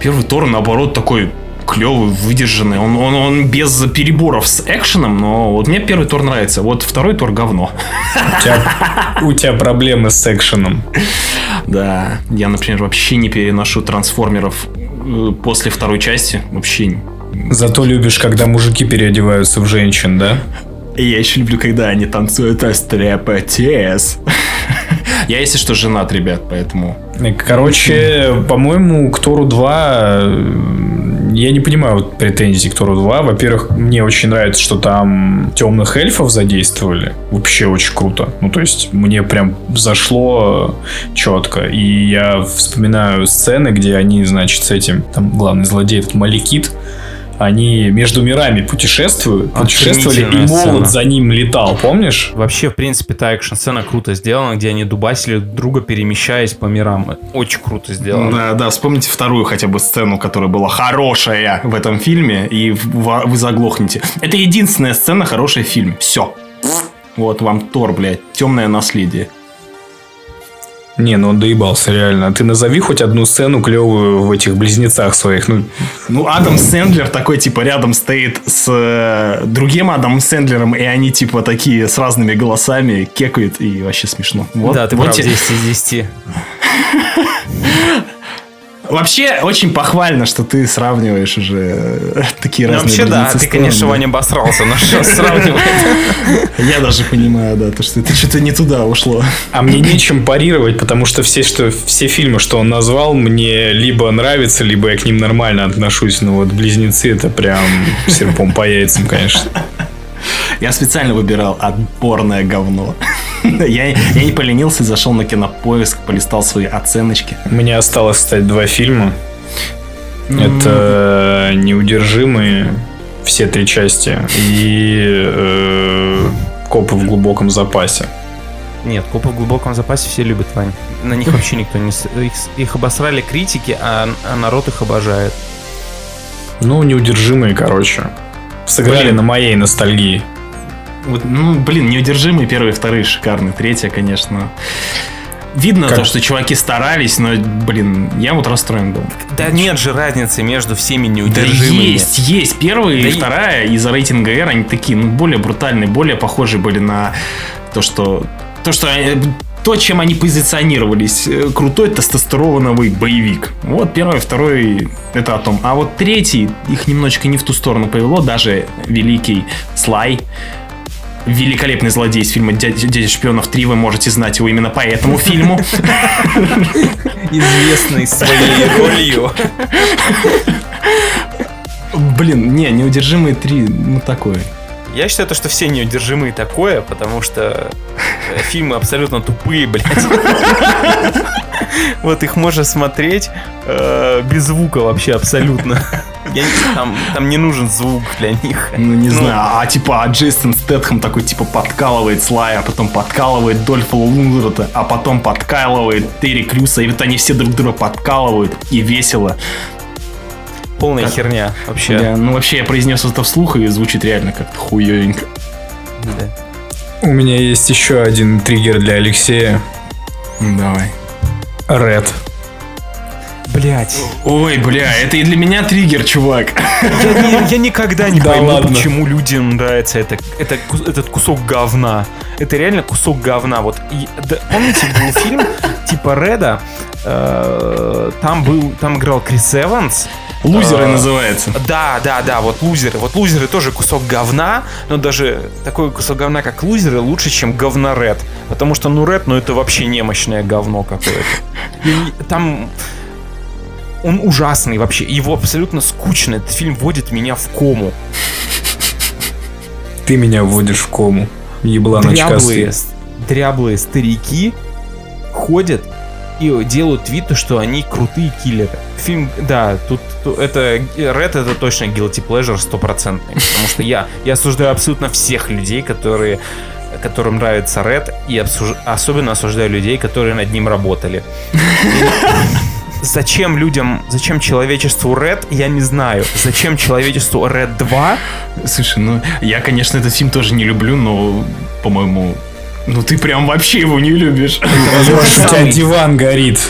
Первый Тор, наоборот, такой клевый, выдержанный. Он, он, он без переборов с экшеном, но вот мне первый Тор нравится. Вот второй Тор говно. У тебя, у тебя проблемы с экшеном. Да, я, например, вообще не переношу трансформеров э, после второй части. Вообще. Зато любишь, когда мужики переодеваются в женщин, да? Я еще люблю, когда они танцуют стриптиз. Я, если что, женат, ребят, поэтому... Короче, по-моему, к Тору 2 э, я не понимаю вот претензий к Тору 2. Во-первых, мне очень нравится, что там темных эльфов задействовали. Вообще очень круто. Ну, то есть, мне прям зашло четко. И я вспоминаю сцены, где они, значит, с этим, там главный злодей, этот Маликит, они между мирами путешествуют, путешествовали, и молот сцена. за ним летал, помнишь? Вообще, в принципе, та экшн-сцена круто сделана, где они дубасили друг друга, перемещаясь по мирам. Очень круто сделано. Да, да, вспомните вторую хотя бы сцену, которая была хорошая в этом фильме, и вы заглохнете. Это единственная сцена хорошая в фильме. Все. Вот вам Тор, блядь, темное наследие. Не, ну он доебался, реально. Ты назови хоть одну сцену клевую в этих близнецах своих. Ну, Ну, Адам Сэндлер такой, типа, рядом стоит с э, другим Адамом Сэндлером, и они, типа, такие с разными голосами кекают, и вообще смешно. Вот, да, ты вот прав, те- 10 из 10. Вообще, очень похвально, что ты сравниваешь уже э, такие Ну, разные вообще, да, близнецы ты, конечно. Ваня обосрался, но что сравнивать? Я даже понимаю, да, то, что это что-то не туда ушло. а мне нечем парировать, потому что все, что, все фильмы, что он назвал, мне либо нравятся, либо я к ним нормально отношусь. Но вот близнецы это прям серпом по яйцам, конечно. Я специально выбирал отборное говно. Я, я не поленился, зашел на кинопоиск, полистал свои оценочки. У меня осталось, кстати, два фильма. Это «Неудержимые», все три части, и э, «Копы в глубоком запасе». Нет, копы в глубоком запасе все любят, Вань. На них вообще никто не... Их, их обосрали критики, а, а народ их обожает. Ну, «Неудержимые», короче. Сыграли Блин. на моей ностальгии. Вот, ну, блин, неудержимые первые, вторые шикарные. Третья, конечно. Видно Как? то, что чуваки старались, но, блин, я вот расстроен был. Да нет же разницы между всеми Да неудержимыми. есть, есть. Первая Да и и- вторая из-за рейтинга R, они такие, ну, более брутальные, более похожи были на то, что... То, что э, то, чем они позиционировались. Э, Крутой тестостероновый боевик. Вот первый, второй это о том. А вот третий их немножечко не в ту сторону повело. Даже великий Слай, великолепный злодей из фильма «Дядя, «Дядя шпионов 3», вы можете знать его именно по этому фильму. Известный своей ролью. Блин, не, неудержимые 3, ну такой. Я считаю, то, что все неудержимые такое, потому что э, фильмы абсолютно тупые, блядь. Вот их можно смотреть э, без звука вообще абсолютно. Я не- там, там не нужен звук для них. Ну, не знаю, а типа а Джейсон Стэтхэм такой типа подкалывает Слая, а потом подкалывает Дольфа Лундгрета, а потом подкалывает Терри Крюса, и вот они все друг друга подкалывают, и весело. Полная Как- херня вообще. Я- ну, вообще, я произнес это вслух, и звучит реально как-то хуевенько. Да. У меня есть еще один триггер для Алексея. Давай. Ред. Блять. Ой, бля, это и для меня триггер, чувак. Я, не- я никогда не Да пойму, ладно. почему людям нравится это, это, этот кусок говна. Это реально кусок говна. Вот и- да, помните, был фильм типа Реда. э, там был, там играл Крис Эванс. Лузеры А, называется. Да, да, да, вот лузеры. Вот лузеры тоже кусок говна, но даже такой кусок говна, как лузеры, лучше, чем говно Ред. Потому что, ну, Ред, ну, это вообще немощное говно какое-то. И Там... он ужасный вообще. Его абсолютно скучно. Этот фильм вводит меня в кому. Ты меня вводишь в кому. Еблан дряблые, очкастый. с- дряблые старики ходят и делают вид, что они крутые киллеры. Фильм, да, тут, тут это Red это точно guilty pleasure стопроцентный, потому что я я осуждаю абсолютно всех людей, которые которым нравится Red, и обсуж- особенно осуждаю людей, которые над ним работали. Зачем людям, зачем человечеству Red, я не знаю. Зачем человечеству Red 2? Слушай, ну, я, конечно, этот фильм тоже не люблю, но, по-моему, ну ты прям вообще его не любишь. У тебя диван горит.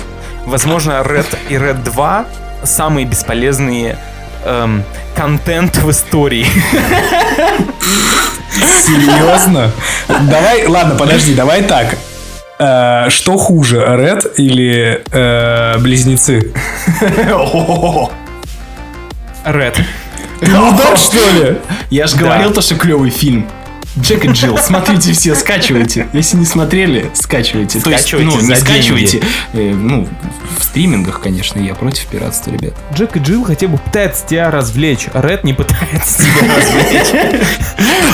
Возможно, Red и Red 2 самые бесполезные эм, контент в истории. Серьезно? Давай, ладно, подожди, давай так. Э, Что хуже, Ред или э, Близнецы? Red. Мудак, что ли? Я же говорил то, что клевый фильм. Джек и Джилл, смотрите все, скачивайте. Если не смотрели, скачивайте. То есть, Скачивайте ну, не скачивайте. э, ну, в стримингах, конечно, я против пиратства, ребят. Джек и Джилл хотя бы пытается тебя развлечь. Ред не пытается тебя развлечь.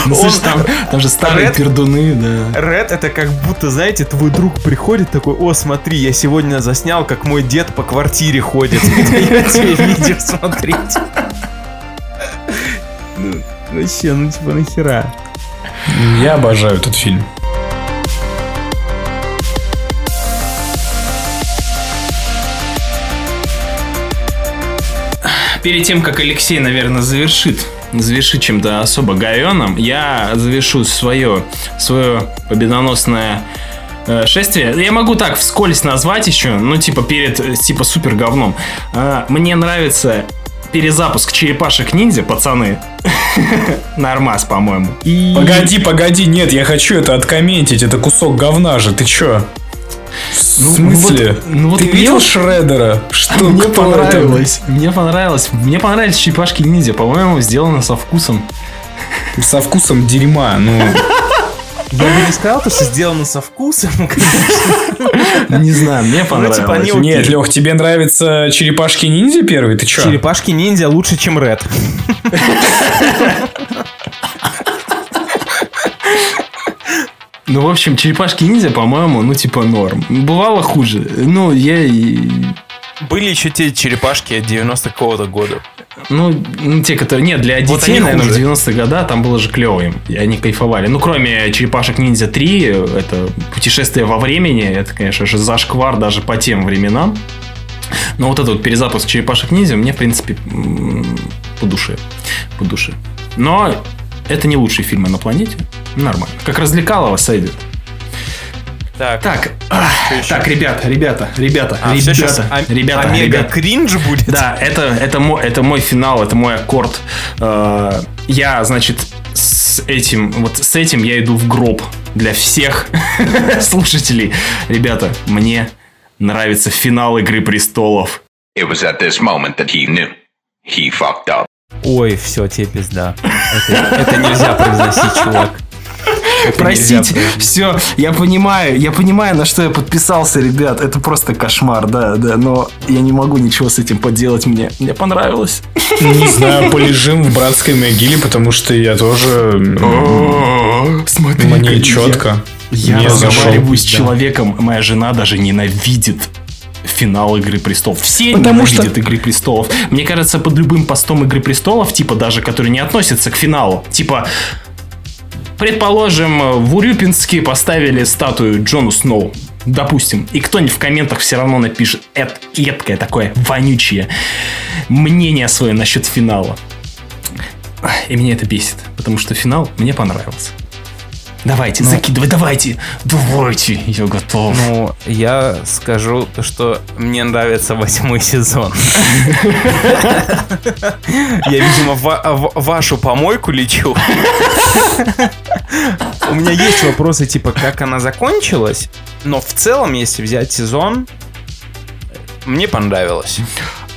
Ну, слушай, там, там же старые Red- пердуны, да. Ред это как будто, знаете, твой друг приходит такой, о, смотри, я сегодня заснял, как мой дед по квартире ходит. Дает тебе видео смотреть. Ну, Вообще, ну типа нахера. Я обожаю этот фильм. Перед тем, как Алексей, наверное, завершит, завершит чем-то особо говеным, я завершу свое, свое победоносное э, шествие. Я могу так вскользь назвать еще, ну, типа, перед, типа, супер говном. Э, Мне нравится перезапуск черепашек ниндзя, пацаны. Нормас, по-моему. И... Погоди, погоди, нет, я хочу это откомментить, это кусок говна же, ты чё? В Ну, смысле? вот- ну, вот ты видел вот- Шредера? Что, Мне кто это? понравилось. Мне понравилось. Мне понравились черепашки ниндзя. По-моему, сделано со вкусом. Со вкусом дерьма, ну... Я бы не сказал, то, что сделано со вкусом, конечно. Не знаю, мне понравилось. типа, они Нет, Лех, тебе нравятся черепашки-ниндзя первый? Ты чё? Черепашки ниндзя лучше, чем Ред. Ну, в общем, черепашки ниндзя, по-моему, ну, типа, норм. Бывало хуже. Ну, я и... Были еще те черепашки 90 какого-то года. Ну, ну, те, которые... Нет, для Вот детей, наверное, хуже. в 90-е годы там было же клево им. И они кайфовали. Ну, кроме черепашек ниндзя 3, это путешествие во времени, это, конечно же, зашквар даже по тем временам. Но вот этот вот перезапуск черепашек ниндзя мне, в принципе, по душе. По душе. Но это не лучшие фильмы на планете. Нормально. Как развлекалово сойдет. Так, Так, так, ребята, ребята, ребята, а, щас ребята, ом- ребята, омега ребята. кринж будет? Да, это, это, мой, это мой финал, это мой аккорд. Э, Я, значит, с этим, вот с этим я иду в гроб для всех слушателей. Ребята, мне нравится финал Игры Престолов. It was at this moment that he knew. He fucked up. Ой, все, тебе пизда. Это, это нельзя произносить, чувак. Простите, все, я понимаю, я понимаю, на что я подписался, ребят. Это просто кошмар, да, да, но я не могу ничего с этим поделать. Мне, мне понравилось. Не знаю, полежим в братской могиле, потому что я тоже... Смотри, Мне четко. Я разговариваю с человеком, моя жена даже ненавидит финал Игры Престолов. Все Потому ненавидят Игры Престолов. Мне кажется, под любым постом Игры Престолов, типа даже, который не относится к финалу, типа, предположим, в Урюпинске поставили статую Джону Сноу. Допустим, и кто-нибудь в комментах все равно напишет это едкое такое вонючее мнение свое насчет финала. И меня это бесит, потому что финал мне понравился. Давайте, закидывай, давайте, давайте, я готов. Ну, я скажу то, что мне нравится восьмой сезон. Я, видимо, вашу помойку лечу. У меня есть вопросы, типа, как она закончилась, но в целом, если взять сезон, мне понравилось.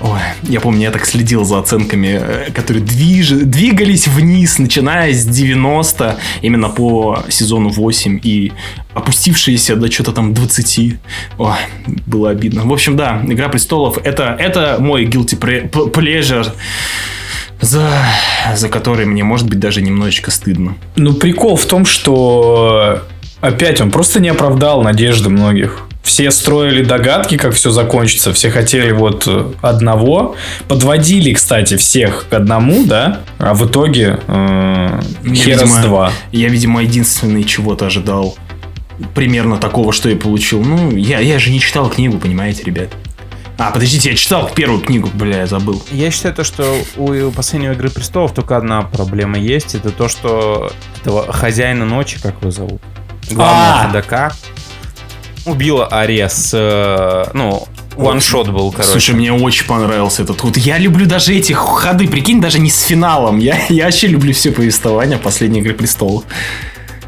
Ой, я помню, я так следил за оценками, э, которые движ... двигались вниз, начиная с 90, именно по сезону 8, и опустившиеся до что-то там 20. Ой, было обидно. В общем, да, «Игра престолов» это, это мой guilty pleasure, за, за который мне, может быть, даже немножечко стыдно. Ну, прикол в том, что опять он просто не оправдал надежды многих. Все строили догадки, как все закончится. Все хотели вот э, одного. Подводили, кстати, всех к одному, да? А в итоге э, Я, хера с видимо, два. Я, видимо, единственный чего-то ожидал. Примерно такого, что я получил. Ну, я, я же не читал книгу, понимаете, ребят. А, подождите, я читал первую книгу, бля, я забыл. Я считаю то, что у последнего Игры Престолов только одна проблема есть. Это то, что этого хозяина ночи, как его зовут? Главного А! ходока. Убила Ария с... э, Ну, ваншот был, короче. Слушай, мне очень понравился этот ход. Я люблю даже эти ходы, прикинь, даже не с финалом. Я, я вообще люблю все повествования последней Игры Престолов.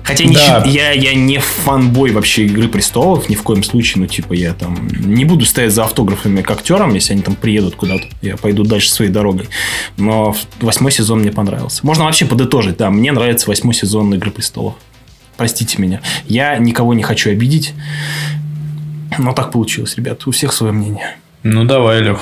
Хотя не Да. щи- я, я не фанбой вообще Игры Престолов, ни в коем случае, ну, типа, я там не буду стоять за автографами к актерам, если они там приедут куда-то, я пойду дальше своей дорогой. Но восьмой сезон мне понравился. Можно вообще подытожить, да, мне нравится восьмой сезон Игры Престолов. Простите меня. Я никого не хочу обидеть, но так получилось, ребят, у всех свое мнение. Ну, давай, Лех.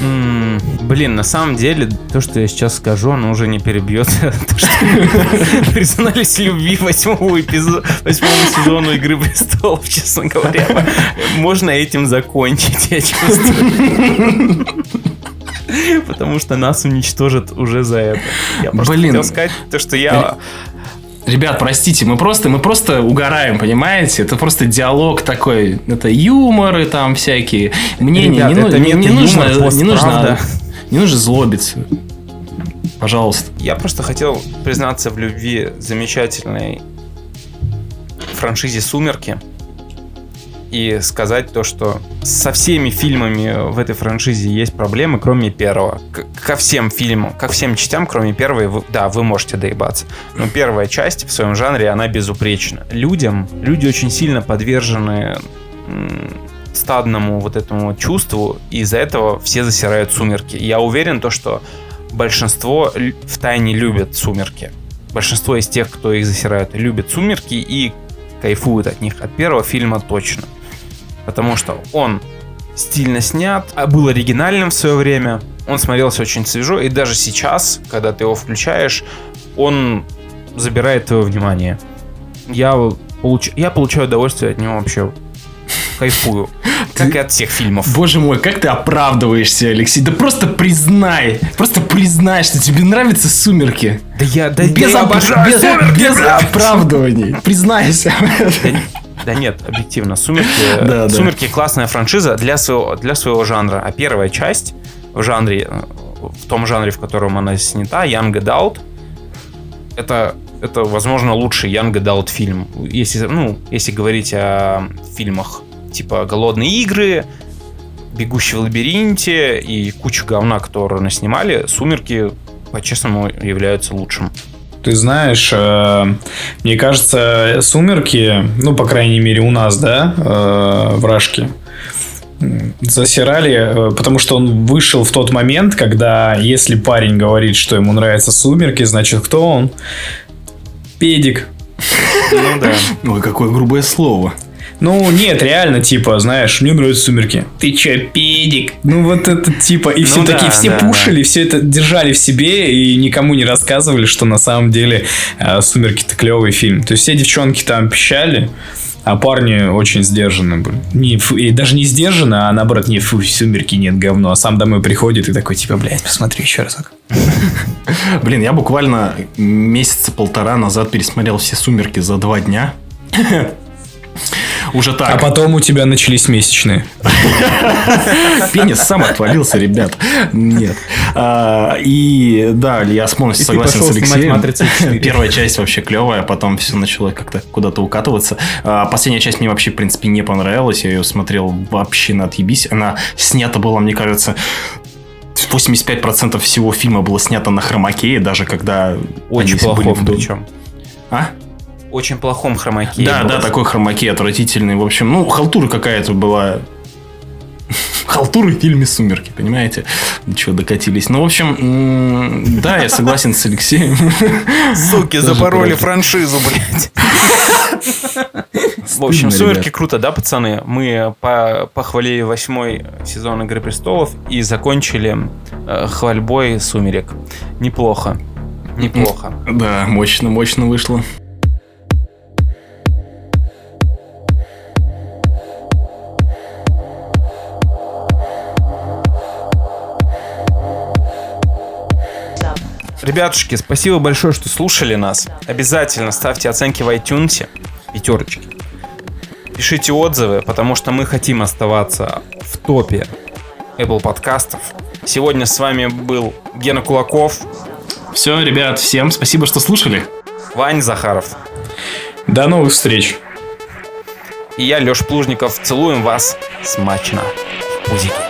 М, Блин, на самом деле, то, что я сейчас скажу, оно уже не перебьет то, что признались в любви восьмому сезону Игры Престолов, честно говоря. Можно этим закончить, я чувствую. Потому что нас уничтожат уже за это. Я просто Блин. хотел сказать то, что я... Ребят, простите, мы просто, мы просто угораем, понимаете? Это просто диалог такой, это юморы там всякие, мнения. Ребят, не, ну- это не- нет не юмор, нужно, не нужно, не нужно злобиться. Пожалуйста. Я просто хотел признаться в любви замечательной франшизе «Сумерки» и сказать то, что со всеми фильмами в этой франшизе есть проблемы, кроме первого. К- ко всем фильмам, ко всем частям, кроме первой, вы- да, вы можете доебаться. Но первая часть в своем жанре, она безупречна. Людям, люди очень сильно подвержены стадному вот этому чувству, и из-за этого все засирают «Сумерки». Я уверен, то, что большинство в тайне любят «Сумерки». Большинство из тех, кто их засирают, любят «Сумерки» и кайфуют от них. От первого фильма точно. Потому что он стильно снят, а был оригинальным в свое время. Он смотрелся очень свежо, и даже сейчас, когда ты его включаешь, он забирает твое внимание. Я, получ... я получаю удовольствие от него вообще. Кайфую. Как и от всех фильмов. Боже мой, как ты оправдываешься, Алексей? Да просто признай, просто признай, что тебе нравятся «Сумерки». Да я, да, Без, я обожаю без- «Сумерки», без блядь! оправдываний. Признайся. Да, да нет, объективно. Сумерки, Да, да. Сумерки классная франшиза для своего, для своего жанра. А первая часть в жанре, в том жанре, в котором она снята, Young Adult, это, это возможно, лучший Young Adult фильм. Если, ну, если говорить о фильмах типа «Голодные игры», «Бегущий в лабиринте» и кучу говна, которые наснимали, «Сумерки», по-честному, являются лучшим. Ты знаешь, э, мне кажется, «Сумерки», ну, по крайней мере, у нас, да, э, в Рашке, засирали, э, потому что он вышел в тот момент, когда если парень говорит, что ему нравятся «Сумерки», значит, кто он? Педик. Ну да. Ой, какое грубое слово. Ну, нет, реально, типа, знаешь, мне нравятся сумерки. Ты чё, педик? Ну, вот это типа, и все Ну да, такие, все да, пушили, все это держали в себе и никому не рассказывали, что на самом деле э, сумерки-то клевый фильм. То есть все девчонки там пищали, а парни очень сдержаны были. Не, фу, и даже не сдержаны, а наоборот, не фу, сумерки нет говно. А сам домой приходит и такой, типа, блядь, посмотри еще разок. Блин, я буквально месяца полтора назад пересмотрел все «Сумерки» за два дня. Уже так. А потом у тебя начались месячные. Пенис сам отвалился, ребят. Нет. А, и да, я полностью согласен с Алексеем. «Матрицу 4». Первая часть вообще клевая, потом все начало как-то куда-то укатываться. А, Последняя часть мне вообще, в принципе, не понравилась. Я ее смотрел вообще на отъебись. Она снята была, мне кажется, 85% всего фильма было снято на хромакее, даже когда Очень они были причем. А? Очень плохом хромаке. Да, было. да, такой хромакей отвратительный. В общем, ну, халтура какая-то была. халтуры в фильме «Сумерки», понимаете? До чего докатились. Ну, в общем, да, я согласен с Алексеем. Суки, запороли франшизу, блядь. В общем, «Сумерки» круто, да, пацаны? Мы по- похвалили восьмой сезон «Игры престолов» и закончили э, хвальбой «Сумерек». Неплохо. Неплохо. Да, мощно, мощно вышло. Ребятушки, спасибо большое, что слушали нас. Обязательно ставьте оценки в iTunes. Пятерочки. Пишите отзывы, потому что мы хотим оставаться в топе Apple подкастов. Сегодня с вами был Гена Кулаков, Все, ребят, всем спасибо, что слушали. Вань Захаров До новых встреч. и я, Леш Плужников. Целуем вас смачно в пузики.